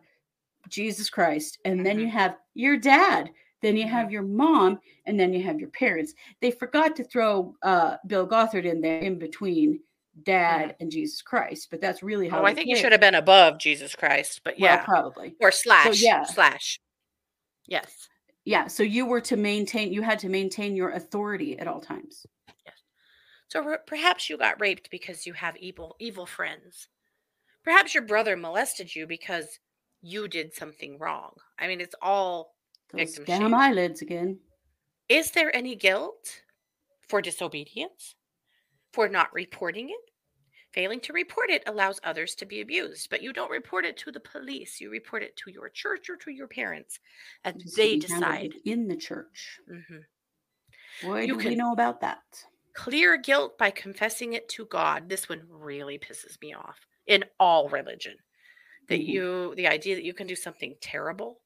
Jesus Christ, and then you Mhm. have your dad. Then you have your mom, and then you have your parents. They forgot to throw uh, Bill Gothard in there in between dad and Jesus Christ, but that's really how. Mm-hmm. Oh, I think you should have been above Jesus Christ, but Well, yeah. probably. or slash. yeah. Slash. Yes. Yeah. So you were to maintain. You had to maintain your authority at all times. Yes. So per- perhaps you got raped because you have evil evil friends. Perhaps your brother molested you because you did something wrong. I mean, it's all Those Victim damn shame. eyelids again. Is there any guilt for disobedience? For not reporting it? Failing to report it allows others to be abused, but you don't report it to the police. You report it to your church or to your parents, and they decide. in the church. hmm Boy, You do we know about that. Clear guilt by confessing it to God. This one really pisses me off in all religion. That Mhm. you, the idea that you can do something terrible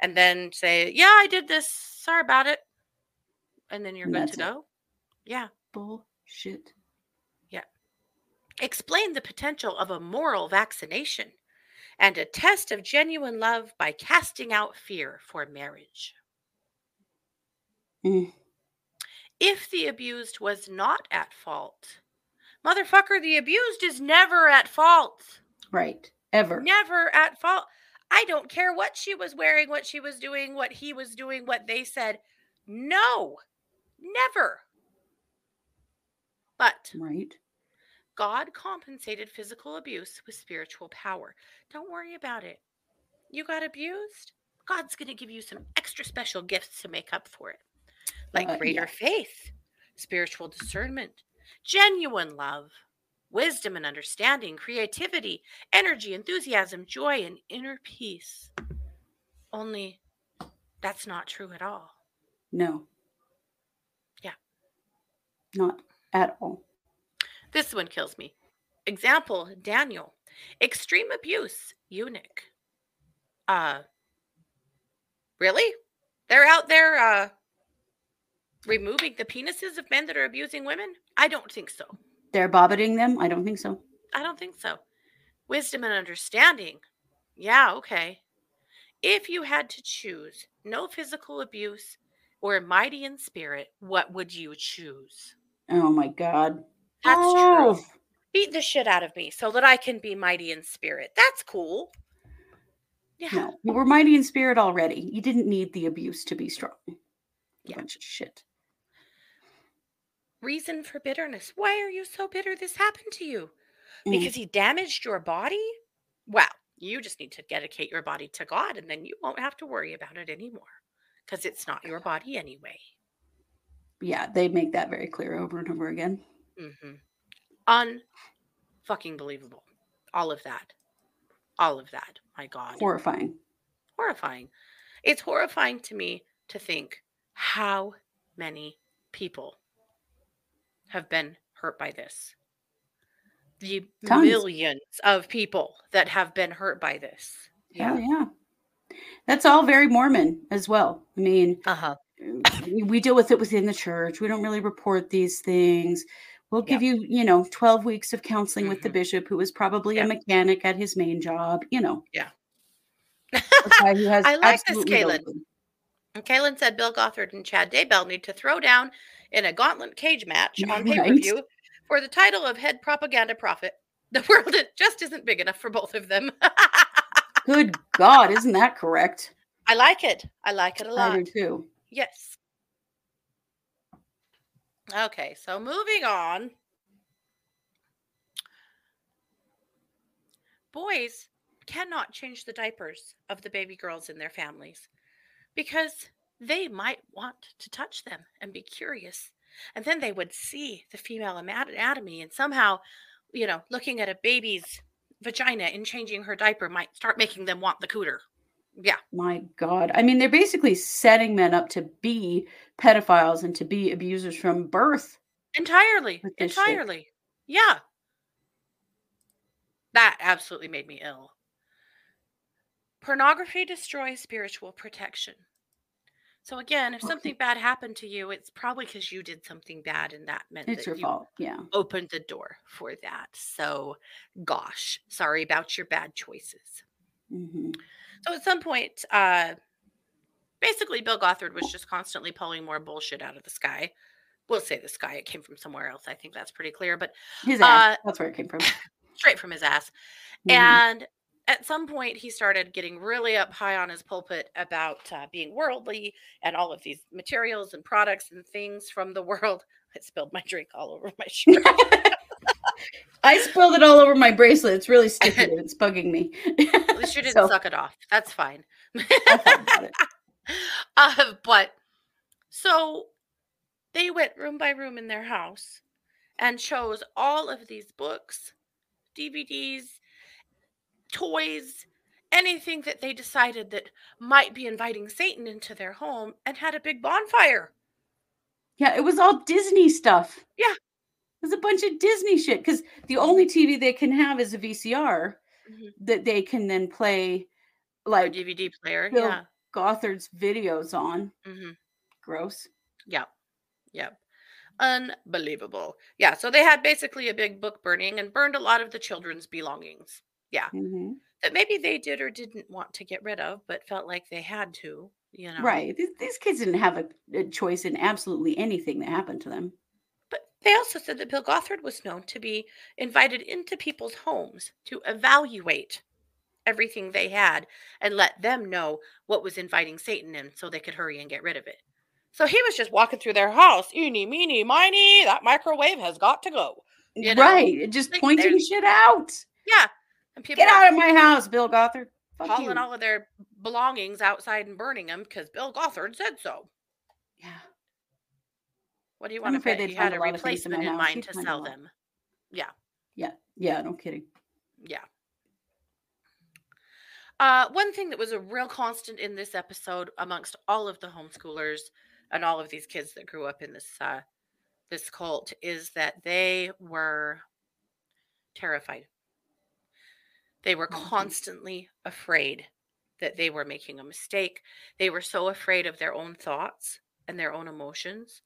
and then say, Yeah, I did this. Sorry about it. And then you're And good to it. Go. Yeah. Explain the potential of a moral vaccination and a test of genuine love by casting out fear for marriage. Mm. If the abused was not at fault, motherfucker, the abused is never at fault. Right. Ever. Never at fault. I don't care what she was wearing, what she was doing, what he was doing, what they said. No, never. But Right. God compensated physical abuse with spiritual power. Don't worry about it. You got abused? God's going to give you some extra special gifts to make up for it, like Uh, greater yeah. faith, spiritual discernment, genuine love, wisdom and understanding, creativity, energy, enthusiasm, joy, and inner peace. Only that's not true at all. No. Yeah. Not at all. This one kills me. Example Daniel. Extreme abuse, eunuch. Uh, really? They're out there uh, removing the penises of men that are abusing women? I don't think so. They're bobbiting them? I don't think so. I don't think so. Wisdom and understanding. Yeah, okay. If you had to choose no physical abuse or mighty in spirit, what would you choose? Oh my God. That's oh, true. Beat the shit out of me so that I can be mighty in spirit. That's cool. Yeah. No, you were mighty in spirit already. You didn't need the abuse to be strong. Yeah. bunch of shit. Reason for bitterness. Why are you so bitter this happened to you? Mm. Because he damaged your body? Well, you just need to dedicate your body to God and then you won't have to worry about it anymore because it's not your body anyway. Yeah, they make that very clear over and over again. Mm-hmm. Un fucking believable. All of that. All of that. My God. Horrifying. horrifying. It's horrifying to me to think how many people have been hurt by this. the Tons. millions of people that have been hurt by this. Yeah, yeah. That's all very Mormon as well. I mean, Uh-huh. We, deal with it within the church. We don't really report these things. We'll Yeah. give you, you know, 12 weeks of counseling with the Mhm. bishop who was probably Yeah. a mechanic at his main job, you know. Yeah. guy who has I like this, Kaylin. And Kaylin said Bill Gothard and Chad Daybell need to throw down in a gauntlet cage match on pay per view for the title of head propaganda prophet. The world just isn't big enough for both of them. Good God, isn't that correct? I like it. I like it a lot. do too. Yes. Okay, so moving on. Boys cannot change the diapers of the baby girls in their families because they might want to touch them and be curious. And then they would see the female anatomy and somehow, you know, looking at a baby's vagina and changing her diaper might start making them want the cooter. Yeah. My God. I mean, they're basically setting men up to be pedophiles and to be abusers from birth. Entirely. this shit. Entirely. Yeah. That absolutely made me ill. Pornography destroys spiritual protection. So again, if something bad happened to you, it's probably because you did something bad and that meant It's that your you fault. Yeah. opened the door for that. So gosh, sorry about your bad choices. hmm So at some point, uh basically Bill Gothard was just constantly pulling more bullshit out of the sky. We'll say the sky, it came from somewhere else. I think that's pretty clear. But His ass. Uh, That's where it came from. straight from his ass. Mhm. And at some point, he started getting really up high on his pulpit about uh, being worldly and all of these materials and products and things from the world. I spilled my drink all over my shirt. I spilled it all over my bracelet. It's really sticky. and it's bugging me. At least you didn't So, suck it off. That's fine. I thought about it. uh, but so they went room by room in their house and chose all of these books, DVDs, toys, anything that they decided that might be inviting Satan into their home and had a big bonfire. Yeah, it was all Disney stuff. Yeah. Was a bunch of Disney shit because the only TV they can have is a VCR Mhm. that they can then play like DVD player. Bill- Yeah. Gothard's videos on. hmm Gross. Yep. Yep. Unbelievable. Yeah. So they had basically a big book burning and burned a lot of the children's belongings. Yeah. hmm that maybe they did or didn't want to get rid of, but felt like they had to, you know. Right. These, these kids didn't have a, a choice in absolutely anything that happened to them. But they also said that Bill Gothard was known to be invited into people's homes to evaluate everything they had and let them know what was inviting Satan in so they could hurry and get rid of it. So he was just walking through their house, eeny, meeny, miny, that microwave has got to go. You know, right. Just like, pointing shit out. Yeah. And people Get out of my house, Bill Gothard. Fuck hauling you. all of their belongings outside and burning them because Bill Gothard said so. yeah. What do you I'm want to afraid bet? they'd He had a a lot of things in replacement in mind to sell them. Yeah, Yeah. Yeah. No kidding. yeah. Uh, one thing that was a real constant in this episode amongst all of the homeschoolers and all of these kids that grew up in this uh, this cult is that they were terrified. They were Mhm. constantly afraid that they were making a mistake. They were so afraid of their own thoughts and their own emotions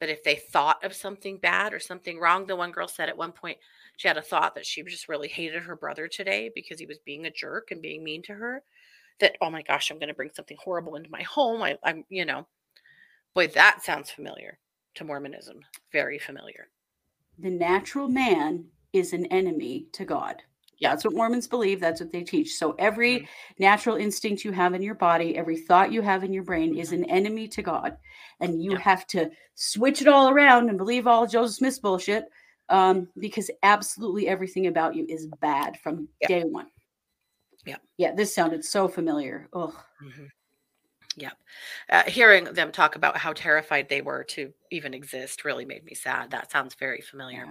that if they thought of something bad or something wrong, the one girl said at one point she had a thought that she just really hated her brother today because he was being a jerk and being mean to her. That, oh my gosh, I'm going to bring something horrible into my home. I, I'm, you know, boy, that sounds familiar to Mormonism. Very familiar. The natural man is an enemy to God. Yeah. That's what Mormons believe. That's what they teach. So every Mhm. natural instinct you have in your body, every thought you have in your brain is an enemy to God. And you Mm-hmm. Yeah. have to switch it all around and believe all Joseph Smith's bullshit um, because absolutely everything about you is bad from Yeah. day one. Yeah. Yeah. This sounded so familiar. Oh, Mhm. Yep. Uh, hearing them talk about how terrified they were to even exist really made me sad. That sounds very familiar.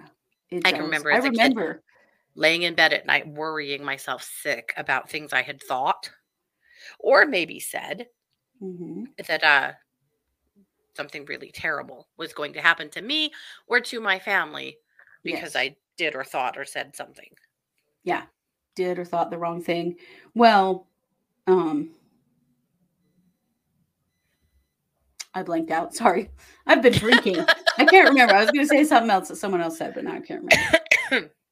yeah. I can remember I a kid- remember. Laying in bed at night worrying myself sick about things I had thought or maybe said Mhm. that uh something really terrible was going to happen to me or to my family because Yes. I did or thought or said something. Yeah, did or thought the wrong thing. Well, um, I blanked out. Sorry. I've been drinking. I can't remember. I was going to say something else that someone else said, but now I can't remember.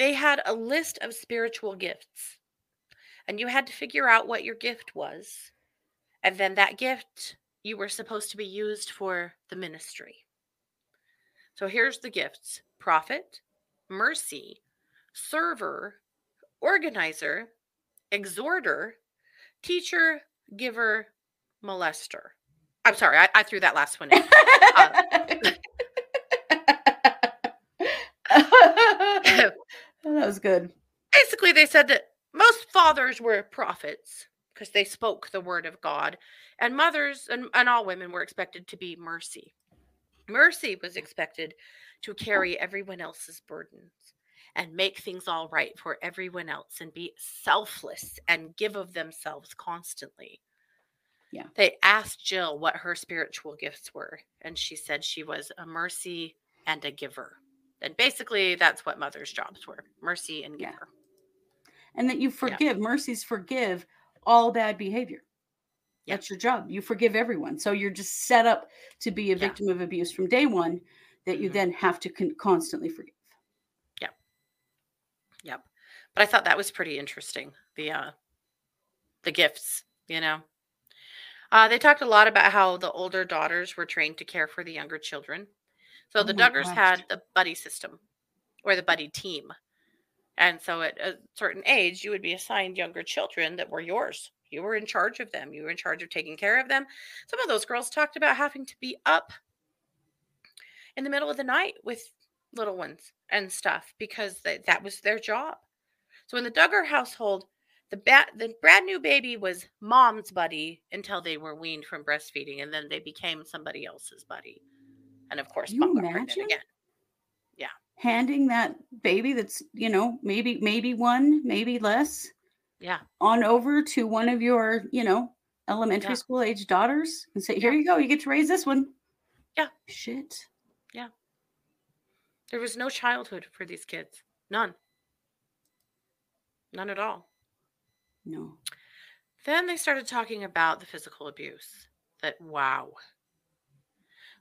they had a list of spiritual gifts, and you had to figure out what your gift was. And then that gift you were supposed to be used for the ministry. So here's the gifts prophet, mercy, server, organizer, exhorter, teacher, giver, molester. I'm sorry, I, I threw that last one in. that um, was good. Basically, they said that most fathers were prophets because they spoke the word of God, and mothers and, and all women were expected to be mercy. Mercy was expected to carry everyone else's burdens and make things all right for everyone else and be selfless and give of themselves constantly. Yeah. They asked Jill what her spiritual gifts were, and she said she was a mercy and a giver. And basically, that's what mother's jobs were mercy and Yeah. giver. And that you forgive, mercies forgive all bad behavior. Yeah. That's your job. You forgive everyone. So you're just set up to be a Yeah. victim of abuse from day one that you Mhm. then have to con- constantly forgive. Yep. Yep. But I thought that was pretty interesting. The uh the gifts, you know. Uh they talked a lot about how the older daughters were trained to care for the younger children. So Oh the Duggars gosh. had the buddy system or the buddy team. And so at a certain age you would be assigned younger children that were yours. You were in charge of them. You were in charge of taking care of them. Some of those girls talked about having to be up in the middle of the night with little ones and stuff because they, that was their job. So in the Duggar household, the ba- the brand new baby was mom's buddy until they were weaned from breastfeeding, and then they became somebody else's buddy. And of course, You pregnant imagine? again. Yeah, handing that baby that's, you know, maybe maybe one, maybe less Yeah, on over to one of your, you know, elementary Yeah. school age daughters and say, "Here Yeah. you go. You get to raise this one." Yeah. Shit. Yeah. There was no childhood for these kids. None. None at all. No. Then they started talking about the physical abuse. That wow.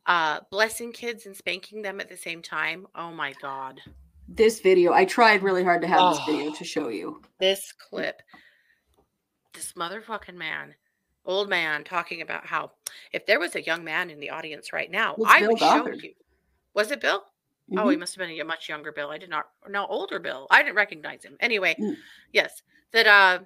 Uh, blessing kids and spanking them at the same time. Oh my god. This video, I tried really hard to have this Oh. video to show you. this clip this motherfucking man old man talking about how if there was a young man in the audience right now It's i Bill would show you was it bill oh he Mhm. must have been a much younger bill i did not no older bill i didn't recognize him anyway Mm. yes that uh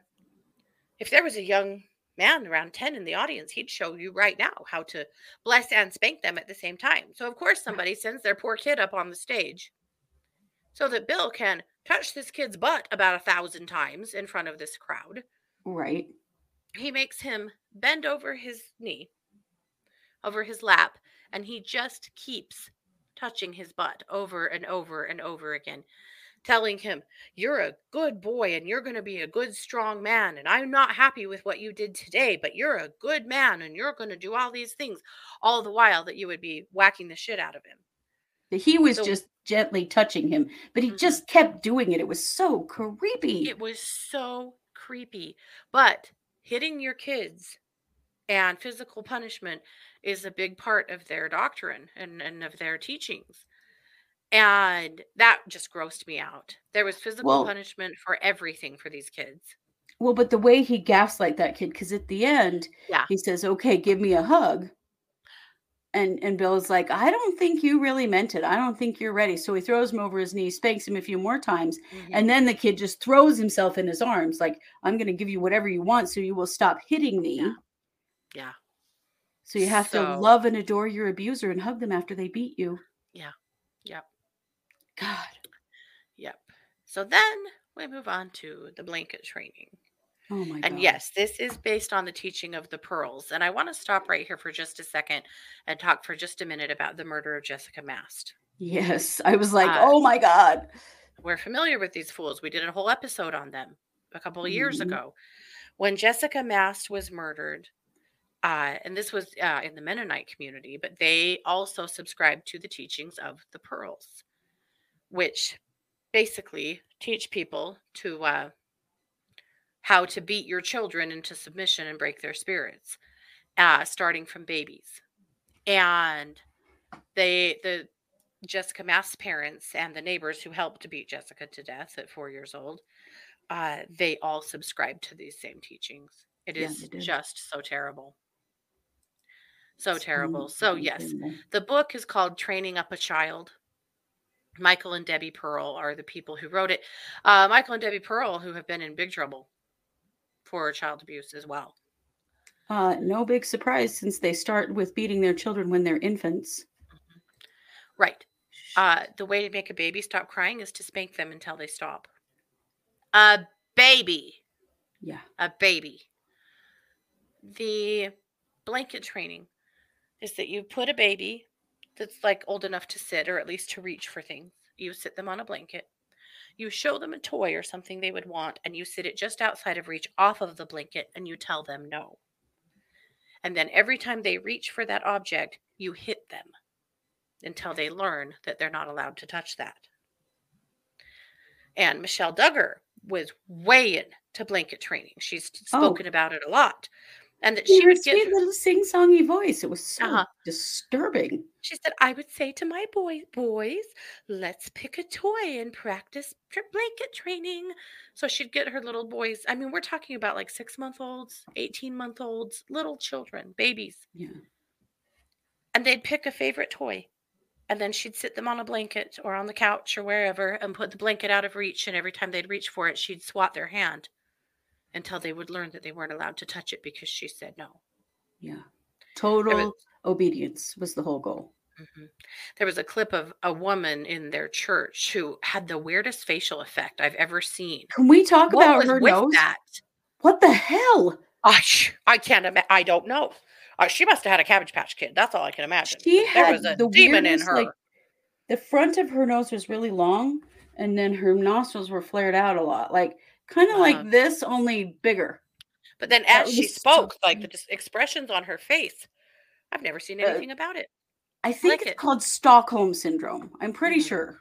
if there was a young man around 10 in the audience he'd show you right now how to bless and spank them at the same time. So of course somebody sends their poor kid up on the stage so that bill can touch this kid's butt about a thousand times in front of this crowd. Right. he makes him bend over his knee, over his lap, and he just keeps touching his butt over and over and over again, telling him, You're a good boy and you're going to be a good, strong man. And I'm not happy with what you did today, but you're a good man and you're going to do all these things, all the while that you would be whacking the shit out of him. He was So- just gently touching him, but he Mhm. just kept doing it. It was so creepy. It was so creepy. But hitting your kids and physical punishment is a big part of their doctrine and, and of their teachings. And that just grossed me out. There was physical Well- punishment for everything for these kids. Well, but the way he gaslight that kid, because at the end, Yeah. he says, "Okay, give me a hug," and and Bill's like, "I don't think you really meant it. I don't think you're ready." So he throws him over his knee, spanks him a few more times, Mhm. and then the kid just throws himself in his arms, like, "I'm going to give you whatever you want, so you will stop hitting me." Yeah. Yeah. So you have to love and adore your abuser and hug them after they beat you. Yeah. Yep. God. Yep. So then we move on to the blanket training. Oh my god. And yes, this is based on the teaching of the pearls. And I want to stop right here for just a second and talk for just a minute about the murder of Jessica Mast. Yes. I was like, Uh, "Oh my god." We're familiar with these fools. We did a whole episode on them a couple of years Mhm. ago. When Jessica Mast was murdered, uh, and this was uh, in the Mennonite community, but they also subscribed to the teachings of the pearls, which basically teach people to uh, how to beat your children into submission and break their spirits, uh, starting from babies. And they, the Jessica Mast's parents and the neighbors who helped to beat Jessica to death at four years old, uh, they all subscribe to these same teachings. It Yeah, is just so terrible. So It's terrible. So, yes, the book is called Training Up a Child. Michael and Debbie Pearl are the people who wrote it. Uh, Michael and Debbie Pearl, who have been in big trouble for child abuse as well. Uh, no big surprise since they start with beating their children when they're infants. Right. Uh, the way to make a baby stop crying is to spank them until they stop. A baby. yeah. A baby. The blanket training is that you put a baby that's like old enough to sit or at least to reach for things. You sit them on a blanket. You show them a toy or something they would want, and you sit it just outside of reach off of the blanket and you tell them no. And then every time they reach for that object, you hit them until they learn that they're not allowed to touch that. And Michelle Duggar was way into blanket training. She's Oh. spoken about it a lot. And that She she would get sweet little sing-songy voice. It was so Uh-huh. disturbing. She said, I would say to my boy, boys, let's pick a toy and practice blanket training. So she'd get her little boys. I mean, we're talking about like six month olds, 18 month olds, little children, babies. Yeah. And they'd pick a favorite toy. And then she'd sit them on a blanket or on the couch or wherever and put the blanket out of reach. And every time they'd reach for it, she'd swat their hand until they would learn that they weren't allowed to touch it because she said no. Yeah. Total was, obedience was the whole goal. Mhm. There was a clip of a woman in their church who had the weirdest facial effect I've ever seen. Can we talk What about her with nose? that? What the hell? I, I can't imagine. I don't know. Uh, she must have had a Cabbage Patch Kid. That's all I can imagine. She there had was a the demon in her. like, the front of her nose was really long, and then her nostrils were flared out a lot, like kind of Uh-huh. like this, only bigger. but then as she so spoke, like the expressions on her face, I've never seen Uh, anything about it. I think like it's it. called Stockholm syndrome. I'm pretty Mhm. sure.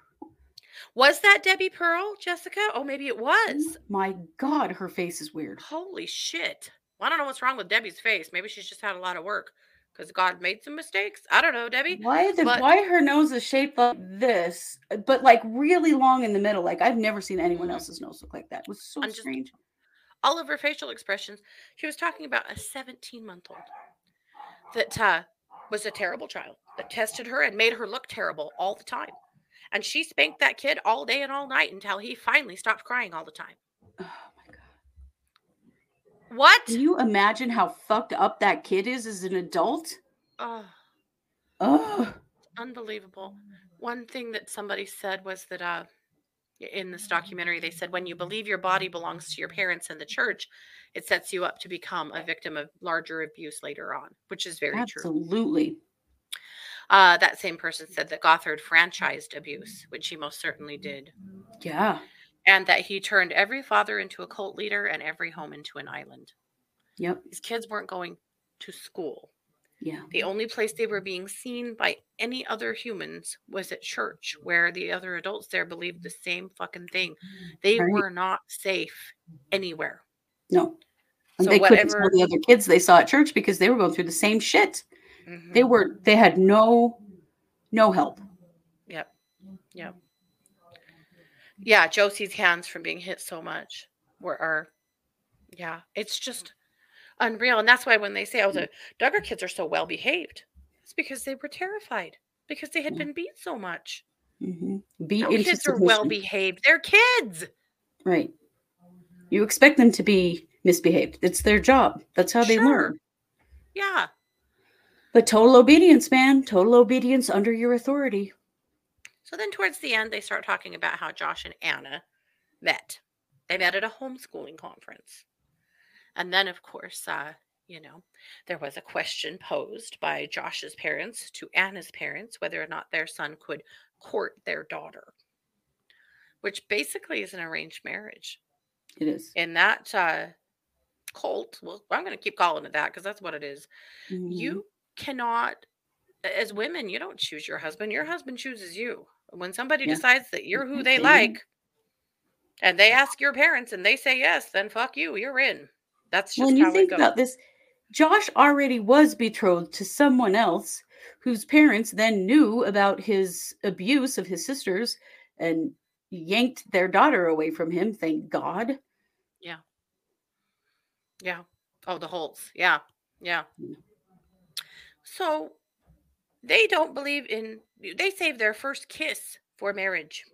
Was that Debbie Pearl, Jessica? Oh, maybe it was. My God, her face is weird. Holy shit. Well, I don't know what's wrong with Debbie's face. Maybe she's just had a lot of work because God made some mistakes. I don't know, Debbie. Why the But- why her nose is shaped like this, but like really long in the middle? Like I've never seen anyone Mhm. else's nose look like that. It was so I'm just- strange. all of her facial expressions. She was talking about a 17 month old that uh, was a terrible child that tested her and made her look terrible all the time. And she spanked that kid all day and all night until he finally stopped crying all the time. What? Can you imagine how fucked up that kid is as an adult? Oh, Oh, unbelievable. One thing that somebody said was that uh, in this documentary, they said when you believe your body belongs to your parents and the church, it sets you up to become a victim of larger abuse later on, which is very true. absolutely. Uh, that same person said that Gothard franchised abuse, which he most certainly did, Yeah. And that he turned every father into a cult leader and every home into an island. Yep. These kids weren't going to school. Yeah. The only place they were being seen by any other humans was at church, where the other adults there believed the same fucking thing. They Right. were not safe anywhere. No. And So they couldn't tell the other kids they saw at church because they were going through the same shit. They Mhm. were they had no no help. Yep. Yep. Yeah, Josie's hands from being hit so much were are yeah, it's just unreal. And that's why when they say, oh, the Duggar kids are so well behaved, it's because they were terrified because they had Yeah. been beat so much. hmm Be kids are well behaved. They're kids. Right. You expect them to be misbehaved. It's their job. That's how they Sure. learn. Yeah. But total obedience, man. Total obedience under your authority. So then towards the end, they start talking about how Josh and Anna met. They met at a homeschooling conference. And then, of course, uh, you know, there was a question posed by Josh's parents to Anna's parents whether or not their son could court their daughter, which basically is an arranged marriage. It is. In that uh, cult. Well, I'm going to keep calling it that because that's what it is. Mhm. You cannot, as women, you don't choose your husband. Your husband chooses you. When somebody Yeah. decides that you're who Mhm. they like, and they ask your parents and they say yes, then fuck you, you're in. That's just and you think about this. Josh already was betrothed to someone else whose parents then knew about his abuse of his sisters and yanked their daughter away from him. Thank God. Yeah. Yeah. Oh, the Holtz. Yeah. Yeah. Mm. So they don't believe in, they save their first kiss for marriage.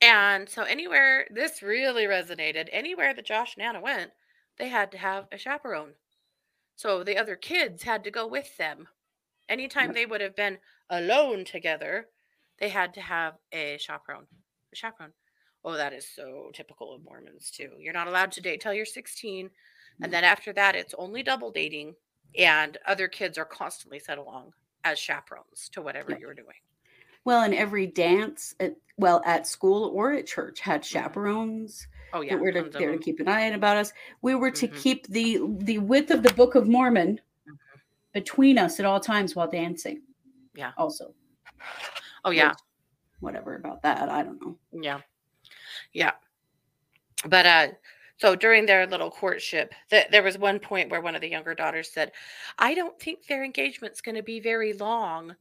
And so anywhere, this really resonated. Anywhere that Josh and Anna went, they had to have a chaperone. So the other kids had to go with them. Anytime they would have been alone together, they had to have a chaperone. A chaperone. Oh, that is so typical of Mormons too. You're not allowed to date till you're 16. And then after that, it's only double dating. And other kids are constantly set along as chaperones to whatever Yep. you're doing. Well, and every dance, at, well, at school or at church, had chaperones Oh, yeah. that were to, there to keep an eye out about us. We were to Mhm. keep the the width of the Book of Mormon Mhm. between us at all times while dancing. Yeah. Also, Oh, yeah. which- whatever about that. I don't know. Yeah. Yeah. But uh so during their little courtship, th- there was one point where one of the younger daughters said, "I don't think their engagement's going to be very long."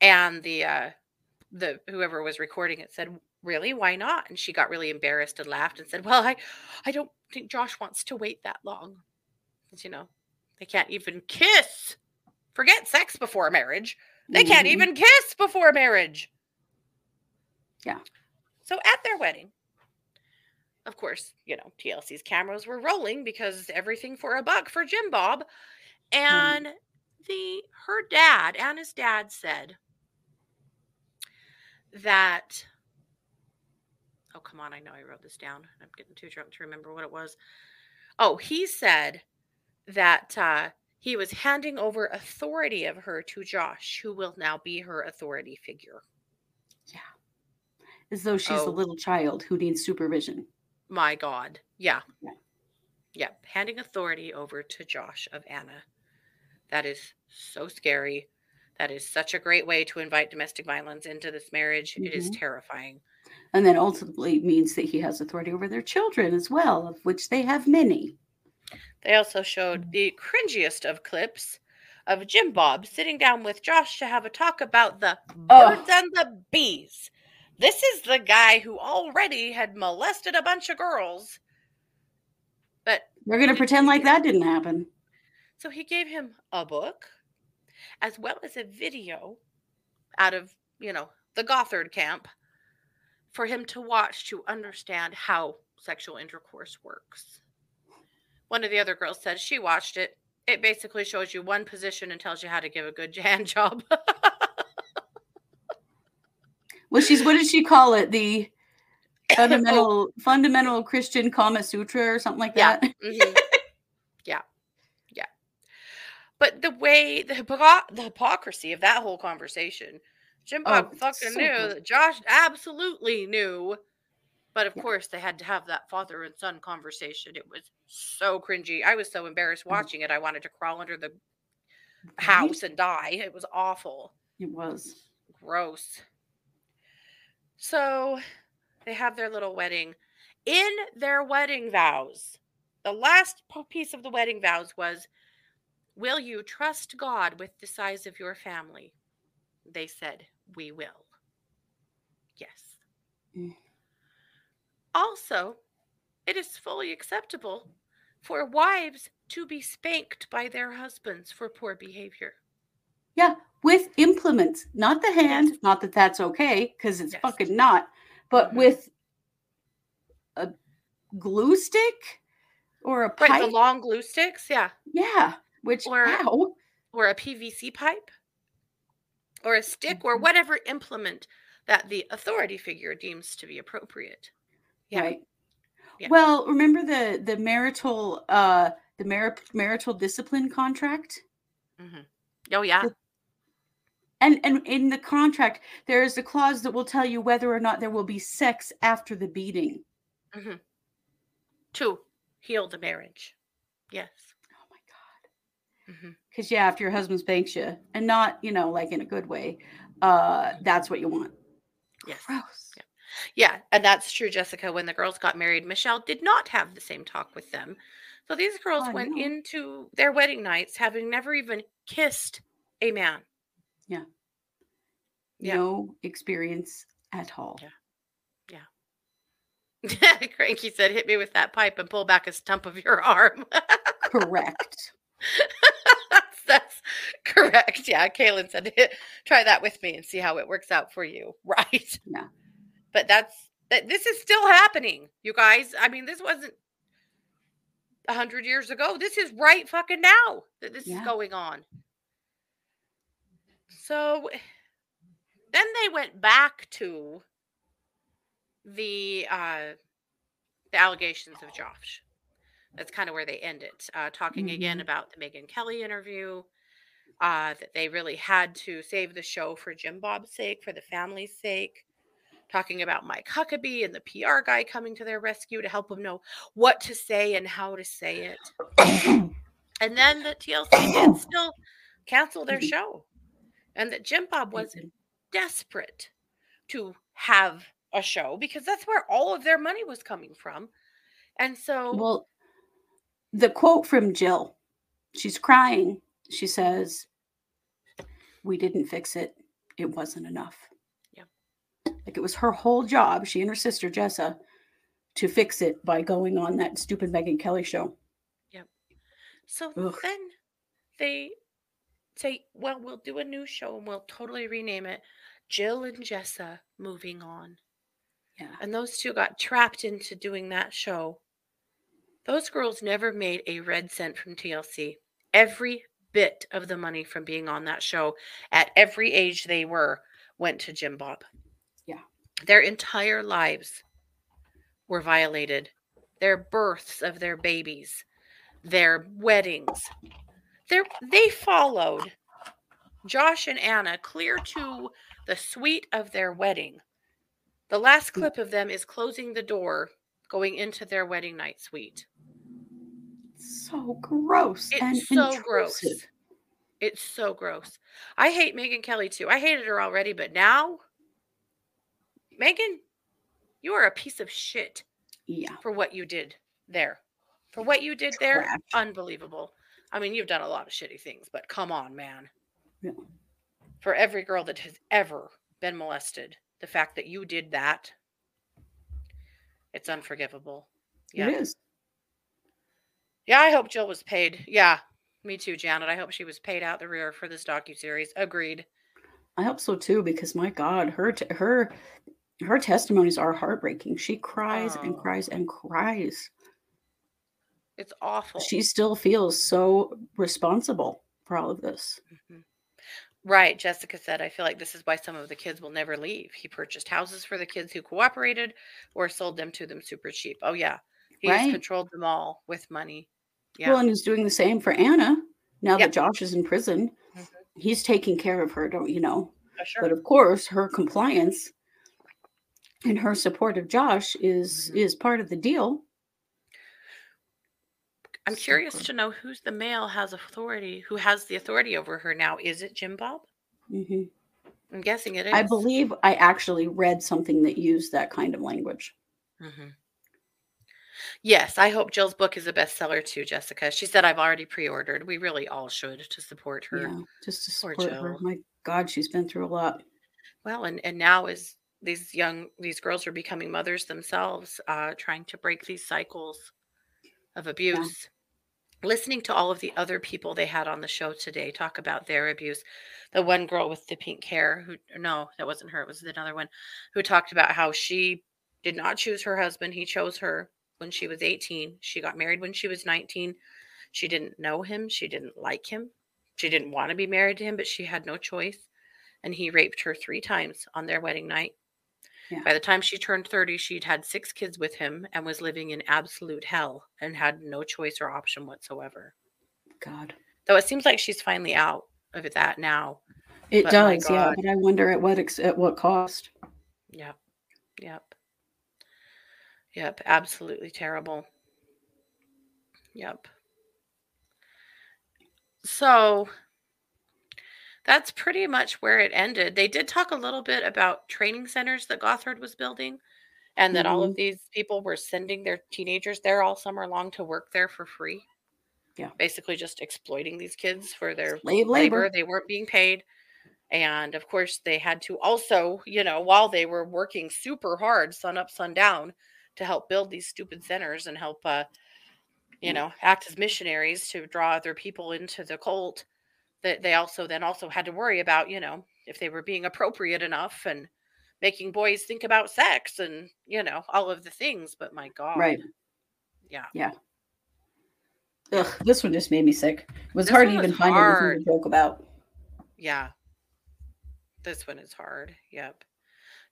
And the uh the whoever was recording it said, "Really? Why not?" And she got really embarrassed and laughed and said, "Well, I I don't think Josh wants to wait that long, because you know, they can't even kiss. Forget sex before marriage. They can't Mhm. even kiss before marriage. Yeah. So at their wedding, of course, you know, TLC's cameras were rolling because everything for a buck for Jim Bob. And the her dad, Anna's dad said that Oh, come on, I know I wrote this down. I'm getting too drunk to remember what it was. Oh, he said that uh he was handing over authority of her to Josh, who will now be her authority figure. Yeah. As though she's Oh. a little child who needs supervision. My God. Yeah. Yeah. Yeah. Handing authority over to Josh of Anna. That is so scary. That is such a great way to invite domestic violence into this marriage. It is Mhm. terrifying. And then ultimately means that he has authority over their children as well, of which they have many. They also showed the cringiest of clips of Jim Bob sitting down with Josh to have a talk about the Oh. birds and the bees. This is the guy who already had molested a bunch of girls. But We're going to pretend like that didn't happen. So he gave him a book as well as a video out of, you know, the Gothard camp for him to watch to understand how sexual intercourse works. One of the other girls said she watched it. It basically shows you one position and tells you how to give a good hand job. Well, she's what did she call it? The fundamental fundamental Christian Kama Sutra or something like Yeah. that. Mhm. yeah. Yeah. But the way the hypocr- the hypocrisy of that whole conversation, Jim Oh, Bob fucking so knew that Josh absolutely knew. But of Yeah. course, they had to have that father and son conversation. It was so cringy. I was so embarrassed Mm. watching it. I wanted to crawl under the house and die. It was awful. It was. Gross. So they have their little wedding. In their wedding vows, the last piece of the wedding vows was Will you trust God with the size of your family? They said, We will. Yes. Mm. Also, it is fully acceptable for wives to be spanked by their husbands for poor behavior. Yeah, with implements, not the hand. Not that that's okay, because it's Yes. fucking not. But Mhm. with a glue stick or a Right, pipe. the long glue sticks, yeah. yeah, which Or- ow. or a PVC pipe or a stick or Mhm. whatever implement that the authority figure deems to be appropriate. Yeah. Right. Yeah. Well, remember the the marital uh the mar- marital discipline contract? Oh yeah. The- And and in the contract there is a clause that will tell you whether or not there will be sex after the beating. Two. heal the marriage. Yes. Oh my God. Because yeah, if your husband spanks you, and not you know like in a good way, uh, that's what you want. Yes. Gross. Yeah. Yeah, and that's true, Jessica. When the girls got married, Michelle did not have the same talk with them. So these girls Oh, went no. into their wedding nights having never even kissed a man. Yeah. No experience at all. Yeah. Yeah. Cranky said, hit me with that pipe and pull back a stump of your arm. Correct. that's, that's correct. Yeah. Kaylin said, try that with me and see how it works out for you. Right. Yeah. But that's, that, this is still happening, you guys. I mean, this wasn't a hundred years ago. This is right fucking now that this Yeah. is going on. So then they went back to the uh the allegations of Josh. That's kind of where they ended, uh, talking again Mhm. about the Megyn Kelly interview. Uh, that they really had to save the show for Jim Bob's sake, for the family's sake. Talking about Mike Huckabee and the PR guy coming to their rescue to help them know what to say and how to say it. And then the TLC did still cancel their Mhm. show. And that Jim Bob was Mhm. desperate to have a show because that's where all of their money was coming from. And so Well, the quote from Jill, she's crying. She says, We didn't fix it. It wasn't enough. Yeah. Like it was her whole job, she and her sister Jessa, to fix it by going on that stupid Megyn Kelly show. Yeah. So Ugh. then they say, well, we'll do a new show and we'll totally rename it Jill and Jessa Moving On. Yeah. And those two got trapped into doing that show. Those girls never made a red cent from TLC. Every bit of the money from being on that show at every age they were went to Jim Bob. Yeah. Their entire lives were violated. Their births of their babies, their weddings. Their, they followed Josh and Anna clear to the suite of their wedding. The last mm. clip of them is closing the door, going into their wedding night suite. So gross It's and so gross. It's so gross. I hate Megyn Kelly too. I hated her already, but now, Megyn, you are a piece of shit Yeah. for what you did there. For what you did there, unbelievable. I mean, you've done a lot of shitty things, but come on, man. Yeah. For every girl that has ever been molested, the fact that you did that, it's unforgivable. Yeah. It is. Yeah, I hope Jill was paid. Yeah, me too, Janet. I hope she was paid out the rear for this docu series. Agreed. I hope so too, because my God, her t- her her testimonies are heartbreaking. She cries and Oh. cries and cries. It's awful. She still feels so responsible for all of this. Mhm. Right. Jessica said, I feel like this is why some of the kids will never leave. He purchased houses for the kids who cooperated or sold them to them super cheap. Oh, yeah. He's Right. controlled them all with money. Yeah. Well, and he's doing the same for Anna now Yeah. that Josh is in prison. Mhm. He's taking care of her, don't you know? For sure. But of course, her compliance and her support of Josh is Mhm. is part of the deal. I'm So curious good. to know who's the male has authority, who has the authority over her now. Is it Jim Bob? Mhm. I'm guessing it is. I believe I actually read something that used that kind of language. hmm Yes, I hope Jill's book is a bestseller too, Jessica. She said I've already pre-ordered. We really all should to support her. Yeah, just to support her. My God, she's been through a lot. Well, and and now as these young these girls are becoming mothers themselves, uh, trying to break these cycles of abuse. Listening to all of the other people they had on the show today talk about their abuse. The one girl with the pink hair, who no, that wasn't her. It was another one, who talked about how she did not choose her husband. He chose her when she was 18. She got married when she was 19. She didn't know him. She didn't like him. She didn't want to be married to him, but she had no choice. And he raped her three times on their wedding night. Yeah. By the time she turned 30, she'd had six kids with him and was living in absolute hell and had no choice or option whatsoever. God, Though it seems like she's finally out of that now. it But does. Yeah, but I wonder at what ex- at what cost. Yep. Yep. Yep. Absolutely terrible. Yep. So that's pretty much where it ended. They did talk a little bit about training centers that Gothard was building and that all Mhm. of these people were sending their teenagers there all summer long to work there for free. Yeah. Basically just exploiting these kids for their labor. labor. They weren't being paid. And of course, they had to also, you know, while they were working super hard, sun up, sun down, to help build these stupid centers and help, uh, you know, act as missionaries to draw other people into the cult. That they also then also had to worry about, you know, if they were being appropriate enough and making boys think about sex and you know all of the things. But my God, Right. Yeah. Yeah. Ugh, this one just made me sick. It was This hard to even find hard. anything to joke about. Yeah. This one is hard. Yep.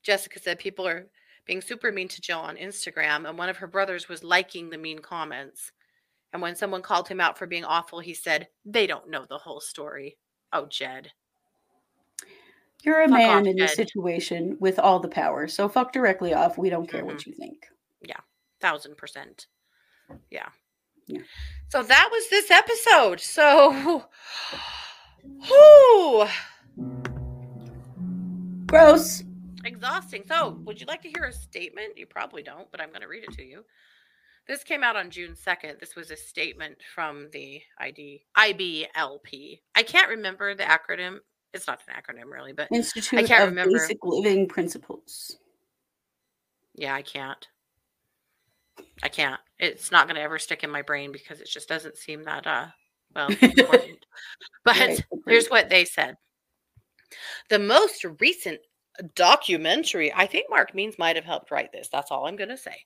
Jessica said people are being super mean to Jill on Instagram, and one of her brothers was liking the mean comments. And when someone called him out for being awful, he said, They don't know the whole story. Oh, Jed. You're a Fuck man off, in this Jed. situation with all the power. So fuck directly off. We don't care Mm-hmm. what you think. Yeah. Thousand percent. Yeah. Yeah. So that was this episode. So, whew, Gross. exhausting. So, would you like to hear a statement? You probably don't, but I'm going to read it to you. This came out on June 2nd. This was a statement from the ID IBLP. I can't remember the acronym. It's not an acronym really, but Institute can't of remember. Basic Living Principles. yeah, I can't. I can't. It's not going to ever stick in my brain because it just doesn't seem that uh well important. But Right, here's what they said. The most recent documentary, I think Mark Means might have helped write this. That's all I'm going to say.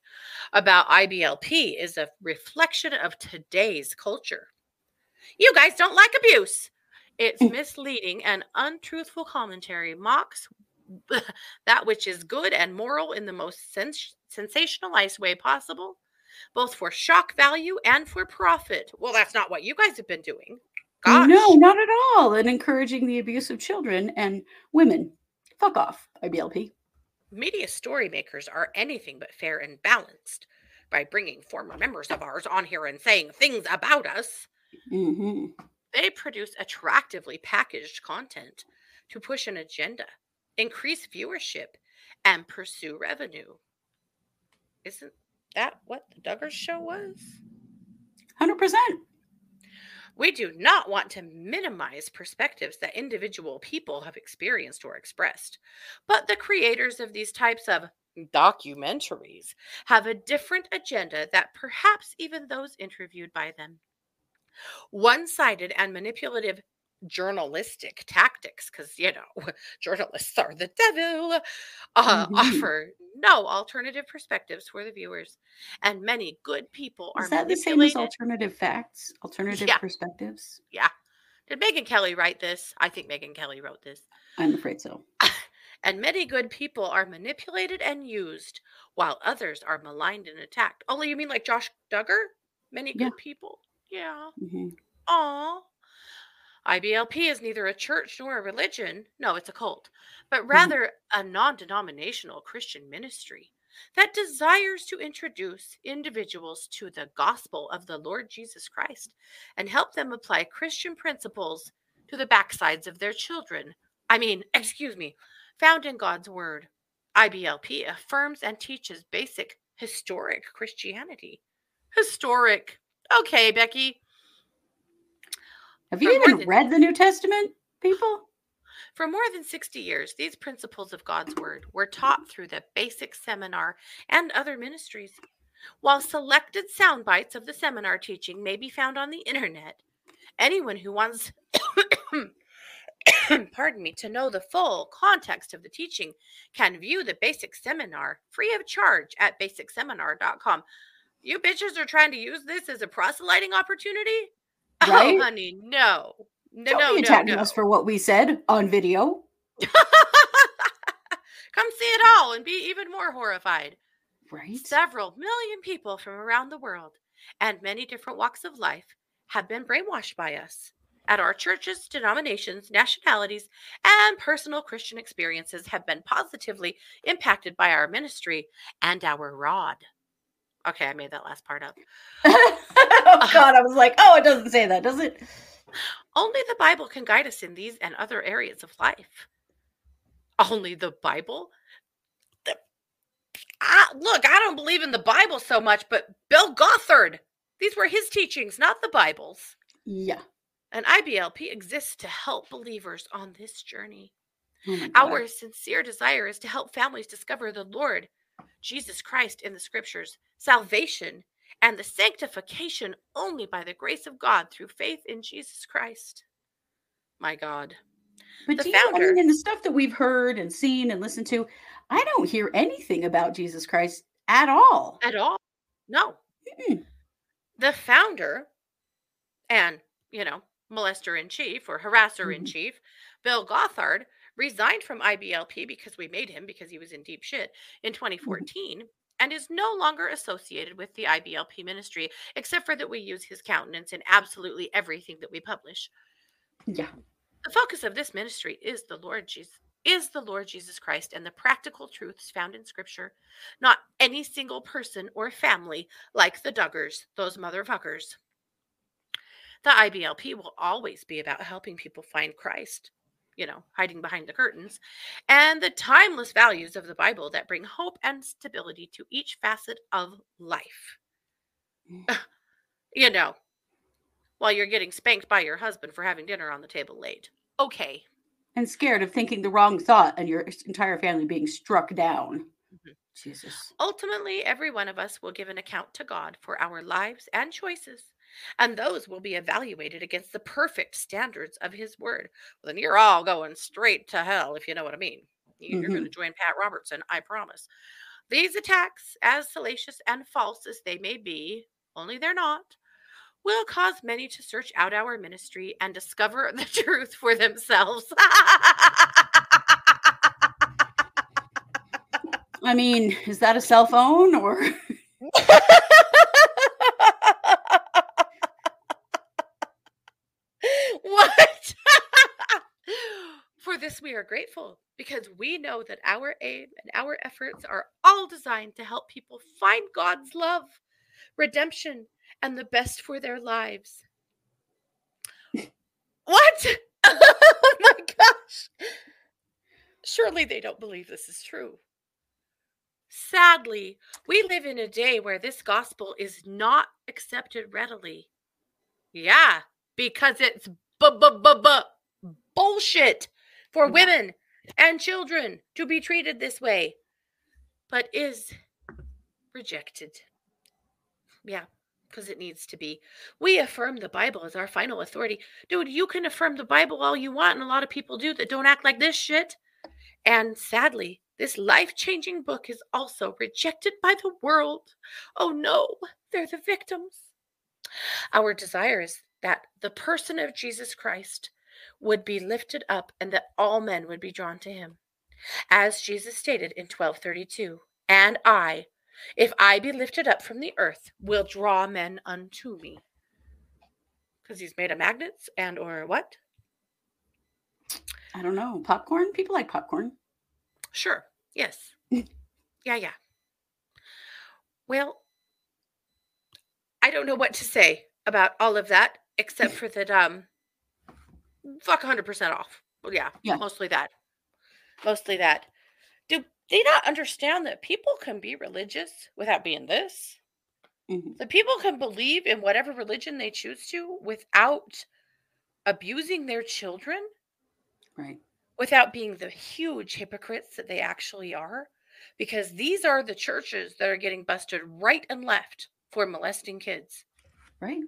About IBLP is a reflection of today's culture. You guys don't like abuse. It's mm. misleading and untruthful commentary mocks that which is good and moral in the most sens- sensationalized way possible, both for shock value and for profit. Well, that's not what you guys have been doing. Gosh. No, not at all. And encouraging the abuse of children and women. Fuck off, IBLP. Media story makers are anything but fair and balanced. By bringing former members of ours on here and saying things about us, hmm they produce attractively packaged content to push an agenda, increase viewership, and pursue revenue. Isn't that what the Duggars show was? 100%. We do not want to minimize perspectives that individual people have experienced or expressed, but the creators of these types of documentaries have a different agenda that perhaps even those interviewed by them. One sided and manipulative journalistic tactics, because, you know, journalists are the devil, uh, Mhm. offer no alternative perspectives for the viewers. And many good people are Is that the same as alternative facts? Alternative Yeah. perspectives? Yeah did Megyn Kelly write this? I think Megyn Kelly wrote this. I'm afraid so. And many good people are manipulated and used, while others are maligned and attacked. Oh, you mean like Josh Duggar? Many good Yeah. people. Yeah. hmm Aw. IBLP is neither a church nor a religion. No, it's a cult, but Mm-hmm. rather a non denominational Christian ministry that desires to introduce individuals to the gospel of the Lord Jesus Christ and help them apply Christian principles to the backsides of their children. I mean, excuse me, found in God's word. IBLP affirms and teaches basic historic Christianity. Historic. Okay, Becky. Have you even than- read the New Testament, people? For more than 60 years, these principles of God's Word were taught through the basic seminar and other ministries. While selected sound bites of the seminar teaching may be found on the internet, anyone who wants pardon me to know the full context of the teaching can view the basic seminar free of charge at basicseminar.com. You bitches are trying to use this as a proselyting opportunity? Oh, right? Oh, honey, no. No, Don't no, be no, attacking no. us for what we said on video. Come see it all and be even more horrified. Right? Several million people from around the world and many different walks of life have been brainwashed by us. At our churches, denominations, nationalities, and personal Christian experiences have been positively impacted by our ministry and our rod. Okay, I made that last part up. oh God, I was like, oh, it doesn't say that, does it? Only the Bible can guide us in these and other areas of life. Only the Bible? The, I, look, I don't believe in the Bible so much, but Bill Gothard, these were his teachings, not the Bible's. Yeah. And IBLP exists to help believers on this journey. Oh. Our sincere desire is to help families discover the Lord Jesus Christ in the scriptures, salvation, and the sanctification only by the grace of God through faith in Jesus Christ. My God. But the do you, I founder- mean, in the stuff that we've heard and seen and listened to, I don't hear anything about Jesus Christ at all. At all? No. Mm-mm. The founder and, you know, molester in chief or mm-hmm. harasser in chief, Bill Gothard, resigned from IBLP because we made him because he was in deep shit in mm-hmm. 2014 and is no longer associated with the IBLP ministry, except for that we use his countenance in absolutely everything that we publish. Yeah. The focus of this ministry is the Lord Jesus is the Lord Jesus Christ and the practical truths found in scripture, not any single person or family like the Duggars, those motherfuckers. The IBLP will always be about helping people find Christ, you know, hiding behind the curtains, and the timeless values of the Bible that bring hope and stability to each facet of life. you know, while you're getting spanked by your husband for having dinner on the table late. Okay. And scared of thinking the wrong thought and your entire family being struck down. Mhm. Jesus. Ultimately, every one of us will give an account to God for our lives and choices, and those will be evaluated against the perfect standards of His Word. Well, then you're all going straight to hell, if you know what I mean. You- You're going to mm-hmm. join Pat Robertson, I promise. These attacks, as salacious and false as they may be, only they're not, will cause many to search out our ministry and discover the truth for themselves. I mean, is that a cell phone or what? For this, we are grateful because we know that our aim and our efforts are all designed to help people find God's love, redemption, and the best for their lives. What? oh my gosh. Surely they don't believe this is true. Sadly, we live in a day where this gospel is not accepted readily. Yeah, because it's bu- bu- bu- bu- bullshit for women and children to be treated this way, but is rejected. Yeah, because it needs to be. We affirm the Bible as our final authority. Dude, you can affirm the Bible all you want, and a lot of people do that don't act like this shit. And sadly, this life changing book is also rejected by the world. Oh no, they're the victims. Our desire is that the person of Jesus Christ would be lifted up and that all men would be drawn to him. As Jesus stated in 1232, and I, if I be lifted up from the earth, will draw men unto me. Because he's made of magnets and or what? I don't know, popcorn? People like popcorn. Sure. Yes. yeah, yeah. Well, I don't know what to say about all of that except for that um fuck 100% off. Well, yeah, Yeah. mostly that. Mostly that. Do they not understand that people can be religious without being this? Mhm. That people can believe in whatever religion they choose to without abusing their children? Right. without being the huge hypocrites that they actually are because these are the churches that are getting busted right and left for molesting kids Right.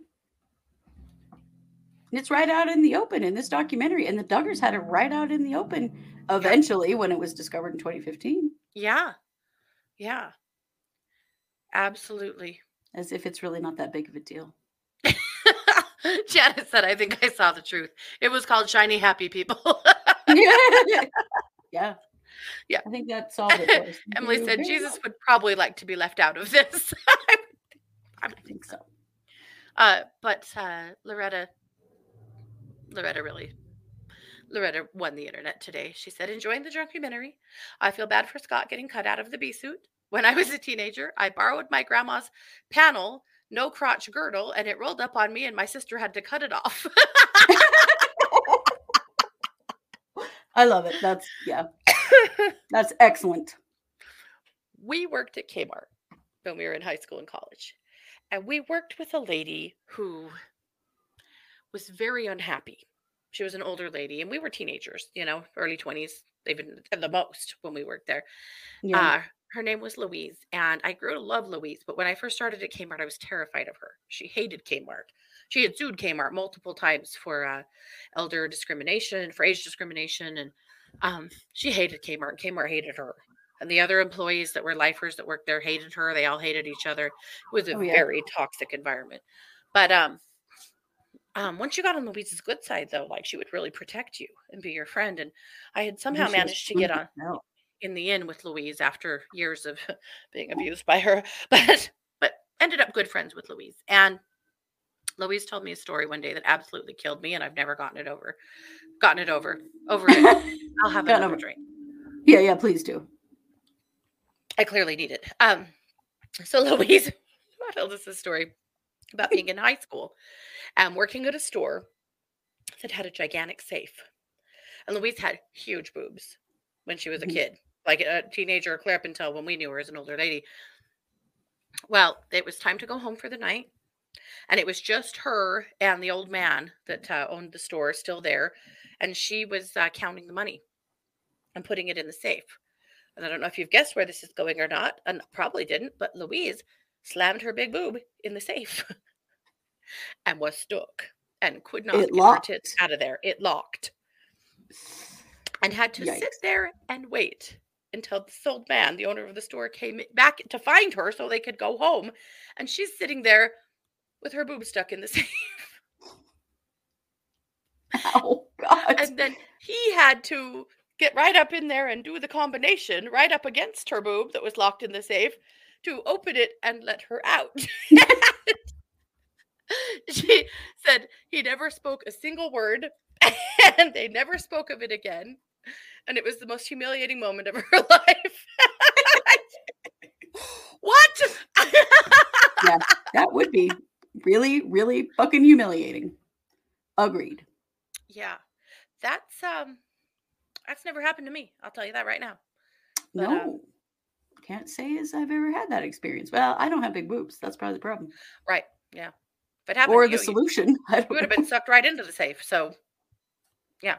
And It's right out in the open in this documentary. And the Duggars had it right out in the open eventually when it was discovered in 2015, yeah yeah absolutely as if it's really not that big of a deal. janet said i think i saw the truth it was called shiny happy people yeah. Yeah. I think that solved it. emily said jesus much. would probably like to be left out of this I think so. Uh, but uh, Loretta, Loretta really, Loretta won the internet today. She said, enjoying the documentary. I feel bad for Scott getting cut out of the bee suit. When I was a teenager, I borrowed my grandma's panel no crotch girdle, and it rolled up on me, and my sister had to cut it off. I love it. That's yeah. That's excellent. we worked at Kmart when we were in high school and college. And we worked with a lady who was very unhappy. She was an older lady, and we were teenagers, you know, early 20s, even the most when we worked there. Yeah. Uh, her name was Louise, and I grew to love Louise. But when I first started at Kmart, I was terrified of her. She hated Kmart. She had sued Kmart multiple times for uh, elder discrimination, for age discrimination, and um, she hated Kmart. and Kmart hated her, and the other employees that were lifers that worked there hated her. They all hated each other. It was a Oh, yeah. very toxic environment. But um, um, once you got on Louise's good side, though, like she would really protect you and be your friend. And I had somehow managed to get on hell. in the inn with Louise after years of being abused by her, but but ended up good friends with Louise. And Louise told me a story one day that absolutely killed me, and I've never gotten it over. Gotten it over. Over it. I'll have another over- drink. yeah, yeah, please do. I clearly need it. Um, so Louise told us a story about being in high school and working at a store that had a gigantic safe. And Louise had huge boobs when she was a Mhm. kid, like a teenager, clear up until when we knew her as an older lady. Well, it was time to go home for the night. And it was just her and the old man that uh, owned the store still there. And she was uh, counting the money and putting it in the safe. And I don't know if you've guessed where this is going or not, and probably didn't, but Louise slammed her big boob in the safe and was stuck and could not It get her tits out of there. It locked and had to Yikes. sit there and wait until this old man, the owner of the store, came back to find her so they could go home. And she's sitting there with her boob stuck in the safe. Oh God. and then he had to get right up in there and do the combination right up against her boob that was locked in the safe to open it and let her out. she said he never spoke a single word and they never spoke of it again. And it was the most humiliating moment of her life. what? that would be really, really fucking humiliating. Agreed. yeah. That's um that's never happened to me. I'll tell you that right now. But, uh, no. Can't say as I've ever had that experience. Well, I don't have big boobs. That's probably the problem. Right. Yeah. But happened Or the you, you- solution. I you would have been sucked right into the safe. So, yeah.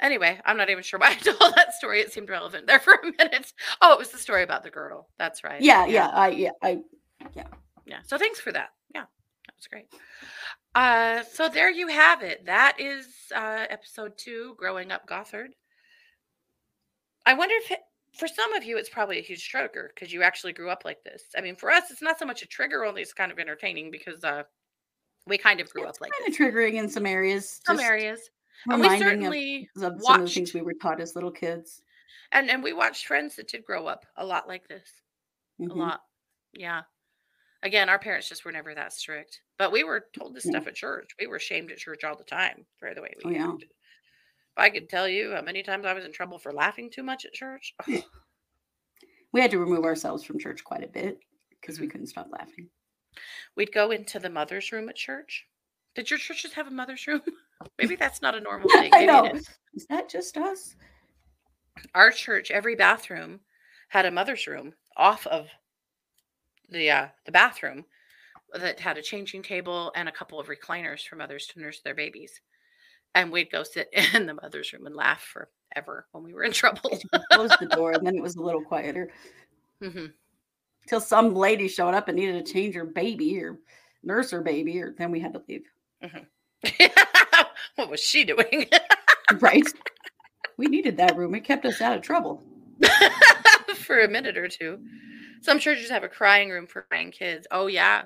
Anyway, I'm not even sure why I told that story. It seemed relevant there for a minute. Oh, it was the story about the girdle. That's right. Yeah, yeah, I yeah, I yeah. Yeah. So thanks for that. Yeah, that was great. Uh, so there you have it. That is uh, episode two, growing up Gothard. I wonder if it, for some of you it's probably a huge trigger because you actually grew up like this. I mean, for us, it's not so much a trigger, only it's kind of entertaining because uh, we kind of grew it's up like kind this. of triggering in some areas. Some areas. And we reminding of- certainly of, some of the things we were taught as little kids. and and we watched friends that did grow up a lot like this. Mhm. A lot. Yeah. Again, our parents just were never that strict. But we were told this No. stuff at church. We were shamed at church all the time for the way we Oh, acted. If I could tell you how many times I was in trouble for laughing too much at church. We had to remove ourselves from church quite a bit because we Mhm. couldn't stop laughing. We'd go into the mother's room at church. Did your churches have a mother's room? Maybe that's not a normal thing. I Maybe know. is. Is that just us? our church every bathroom had a mother's room off of the uh the bathroom that had a changing table and a couple of recliners for mothers to nurse their babies and we'd go sit in the mother's room and laugh forever when we were in trouble We closed the door and then it was a little quieter Mhm. till some lady showed up and needed to change her baby or nurse her baby, or then we had to leave. what was she doing Right? we needed that room. It kept us out of trouble. for a minute or two some churches have a crying room for crying kids oh yeah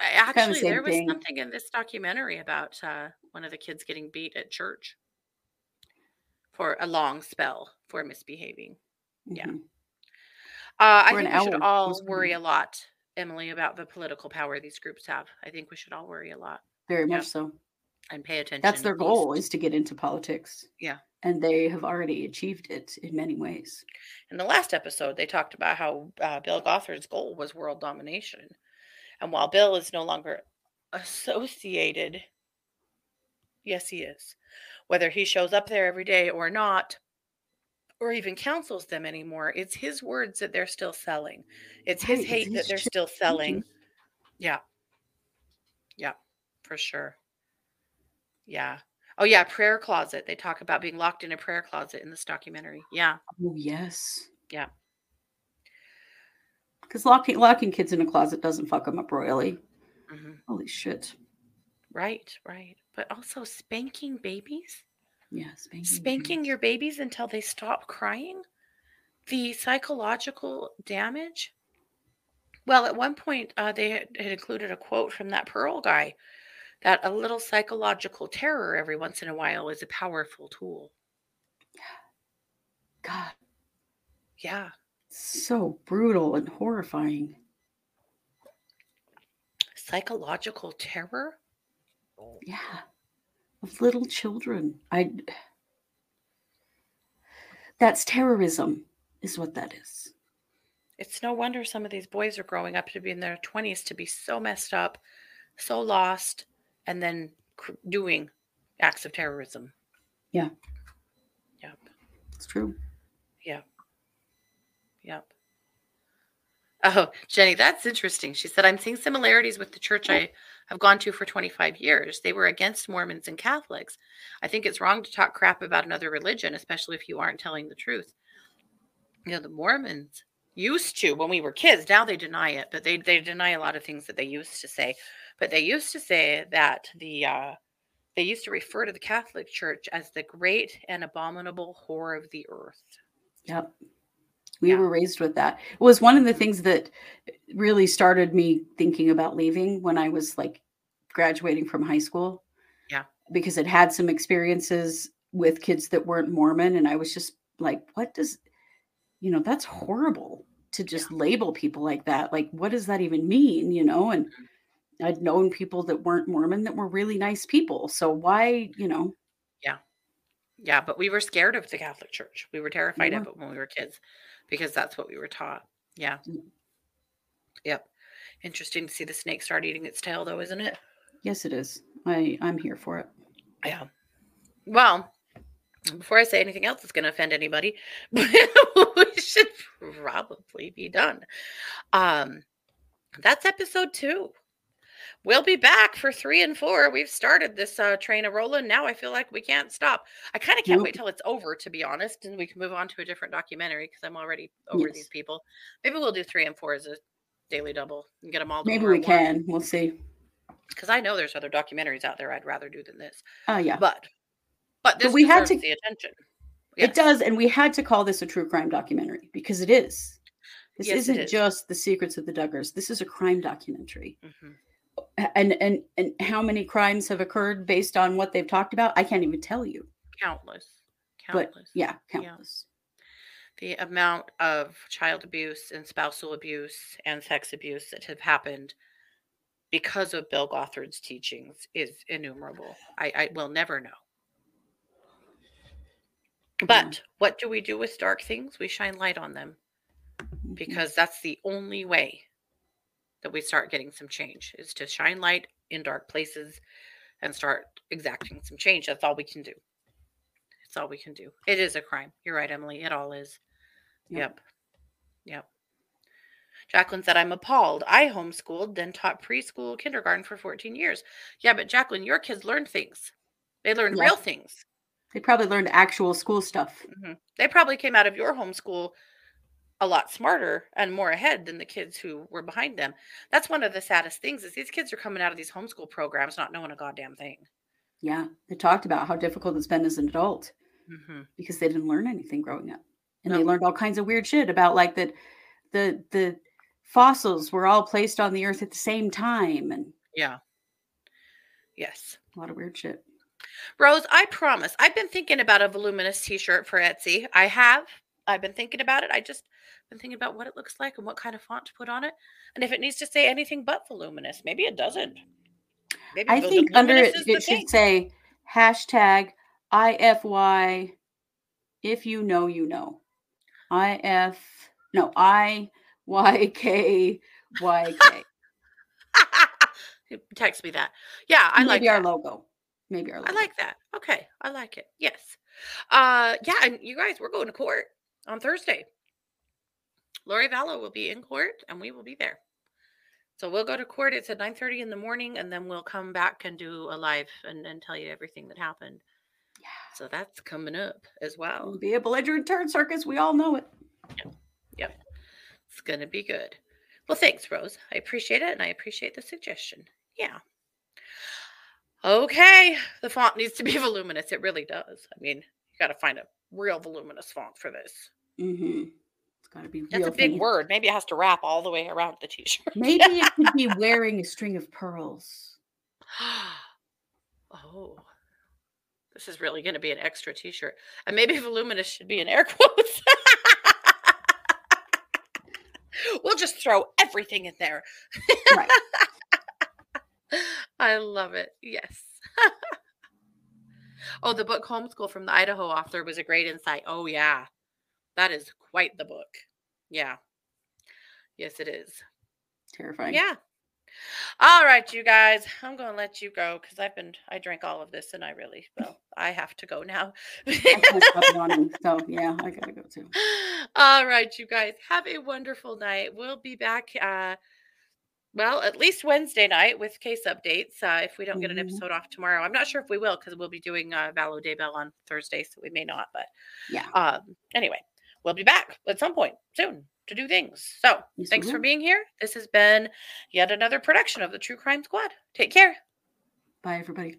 actually there was thing. something in this documentary about uh, one of the kids getting beat at church for a long spell for misbehaving Yeah. Mhm. uh, i think we should all worry a lot emily about the political power these groups have i think we should all worry a lot Very Yeah. much so. and pay attention That's their goal is to get into politics. Yeah. and they have already achieved it in many ways. In the last episode, they talked about how uh, Bill Gothard's goal was world domination. And while Bill is no longer associated, yes, he is, whether he shows up there every day or not, or even counsels them anymore, it's his words that they're still selling. It's his Right, hate that they're ch- still selling. Yeah. Yeah, for sure. Yeah. Oh, yeah. Prayer closet. They talk about being locked in a prayer closet in this documentary. Yeah. Oh yes. Yeah. Because locking locking kids in a closet doesn't fuck them up royally. hmm Holy shit. Right. Right. But also spanking babies, Yeah, spanking. spanking your babies until they stop crying. The psychological damage. Well, at one point, uh, they had, had included a quote from that Pearl guy that a little psychological terror every once in a while is a powerful tool. God, Yeah. so brutal and horrifying. Psychological terror? Yeah. Of little children. I That's terrorism is what that is. It's no wonder some of these boys are growing up to be in their 20s to be so messed up, so lost, and then cr- doing acts of terrorism. Yeah. Yep. It's true. Yep. Yep. Oh, Jenny, that's interesting. She said, I'm seeing similarities with the church I have gone to for 25 years. They were against Mormons and Catholics. I think it's wrong to talk crap about another religion, especially if you aren't telling the truth. You know, the Mormons used to when we were kids, now they deny it, but they, they deny a lot of things that they used to say. But they used to say that the uh, they used to refer to the Catholic Church as the great and abominable whore of the earth. Yep. We Yeah. were raised with that. It was one of the mm-hmm. things that really started me thinking about leaving when I was like graduating from high school. Yeah. Because it had some experiences with kids that weren't Mormon. And I was just like, what does, you know, that's horrible to just label people like that. Like, what does that even mean? You know, and mm-hmm. I'd known people that weren't Mormon that were really nice people. So why, you know, Yeah, Yeah. but we were scared of the Catholic Church. We were terrified of were. it when we were kids because that's what we were taught. Yeah. Mm. Yep. Interesting to see the snake start eating its tail, though, isn't it? yes, it is. I, I'm here for it. Yeah. Well, before I say anything else that's going to offend anybody, we should probably be done. Um, that's episode two. We'll be back for three and four. We've started this uh, train a rolling. Now I feel like we can't stop. I kind of can't Nope. wait till it's over, to be honest, and we can move on to a different documentary because I'm already over Yes. these people. Maybe we'll do three and four as a daily double and get them all. done Maybe we can. We'll see. because I know there's other documentaries out there I'd rather do than this. Oh, yeah. But but this we had to- the attention. It does, and we had to call this a true crime documentary because it is. This Yes, isn't is. just the secrets of the Duggars. This is a crime documentary. Mhm. And and and how many crimes have occurred based on what they've talked about? I can't even tell you. Countless, But countless. yeah, countless. the amount of child abuse and spousal abuse and sex abuse that have happened because of Bill Gothard's teachings is innumerable. I, I will never know. But what do we do with dark things? We shine light on them Mhm. because that's the only way that we start getting some change is to shine light in dark places and start exacting some change. That's all we can do. It's all we can do. It is a crime. You're right, Emily. It all is. Yep. Yep. Yep. Jacqueline said, I'm appalled. I homeschooled, then taught preschool, kindergarten for 14 years. Yeah, but Jacqueline, your kids learned things. They learned Yeah. real things. They probably learned actual school stuff. Mhm. They probably came out of your homeschool a lot smarter and more ahead than the kids who were behind them. That's one of the saddest things is these kids are coming out of these homeschool programs not knowing a goddamn thing. Yeah, they talked about how difficult it's been as an adult hmm because they didn't learn anything growing up, and they learned all kinds of weird shit about like that the the fossils were all placed on the earth at the same time and Yeah. Yes. a lot of weird shit. Rose, I promise. I've been thinking about a voluminous t-shirt for Etsy. I have. I've been thinking about it. I just been thinking about what it looks like and what kind of font to put on it. And if it needs to say anything but voluminous, maybe it doesn't. Maybe I think under it it should thing. say hashtag IFY If you know, you know. I F no I Y K Y K. Text me that. Yeah, I like Maybe our logo. Maybe our logo. I like that. Okay, I like it. Yes. Uh yeah, and you guys, we're going to court on Thursday. Lori Vallow will be in court and we will be there. So we'll go to court. It's at 9 30 in the morning, and then we'll come back and do a live and, and tell you everything that happened. Yeah. So that's coming up as well. It'll be a belligerent turn circus. We all know it. Yep. It's going to be good. Well, thanks, Rose. I appreciate it and I appreciate the suggestion. Yeah. Okay. The font needs to be voluminous. It really does. I mean, you got to find a real voluminous font for this. Mm-hmm. It's got to be That's a big thing. word. Maybe it has to wrap all the way around the t shirt. Maybe it could be wearing a string of pearls. oh. This is really going to be an extra t shirt. And maybe voluminous should be in air quotes. we'll just throw everything in there. Right. I love it. Yes. oh, the book Homeschool from the Idaho author was a great insight. Oh, yeah. That is quite the book. Yeah. Yes, it is. Terrifying. Yeah. All right, you guys. I'm going to let you go because I've been, I drank all of this and I really, well, I have to go now. I can't stop yawning, so yeah, I gotta go too. All right, you guys. Have a wonderful night. We'll be back. Uh, well, at least Wednesday night with case updates. Uh, if we don't get an Mhm. episode off tomorrow, I'm not sure if we will because we'll be doing uh, Vallow Daybell on Thursday, so we may not. But Yeah. um, anyway, we'll be back at some point soon to do things. So Yes, thanks for being here. This has been yet another production of the True Crime Squad. Take care. Bye, everybody.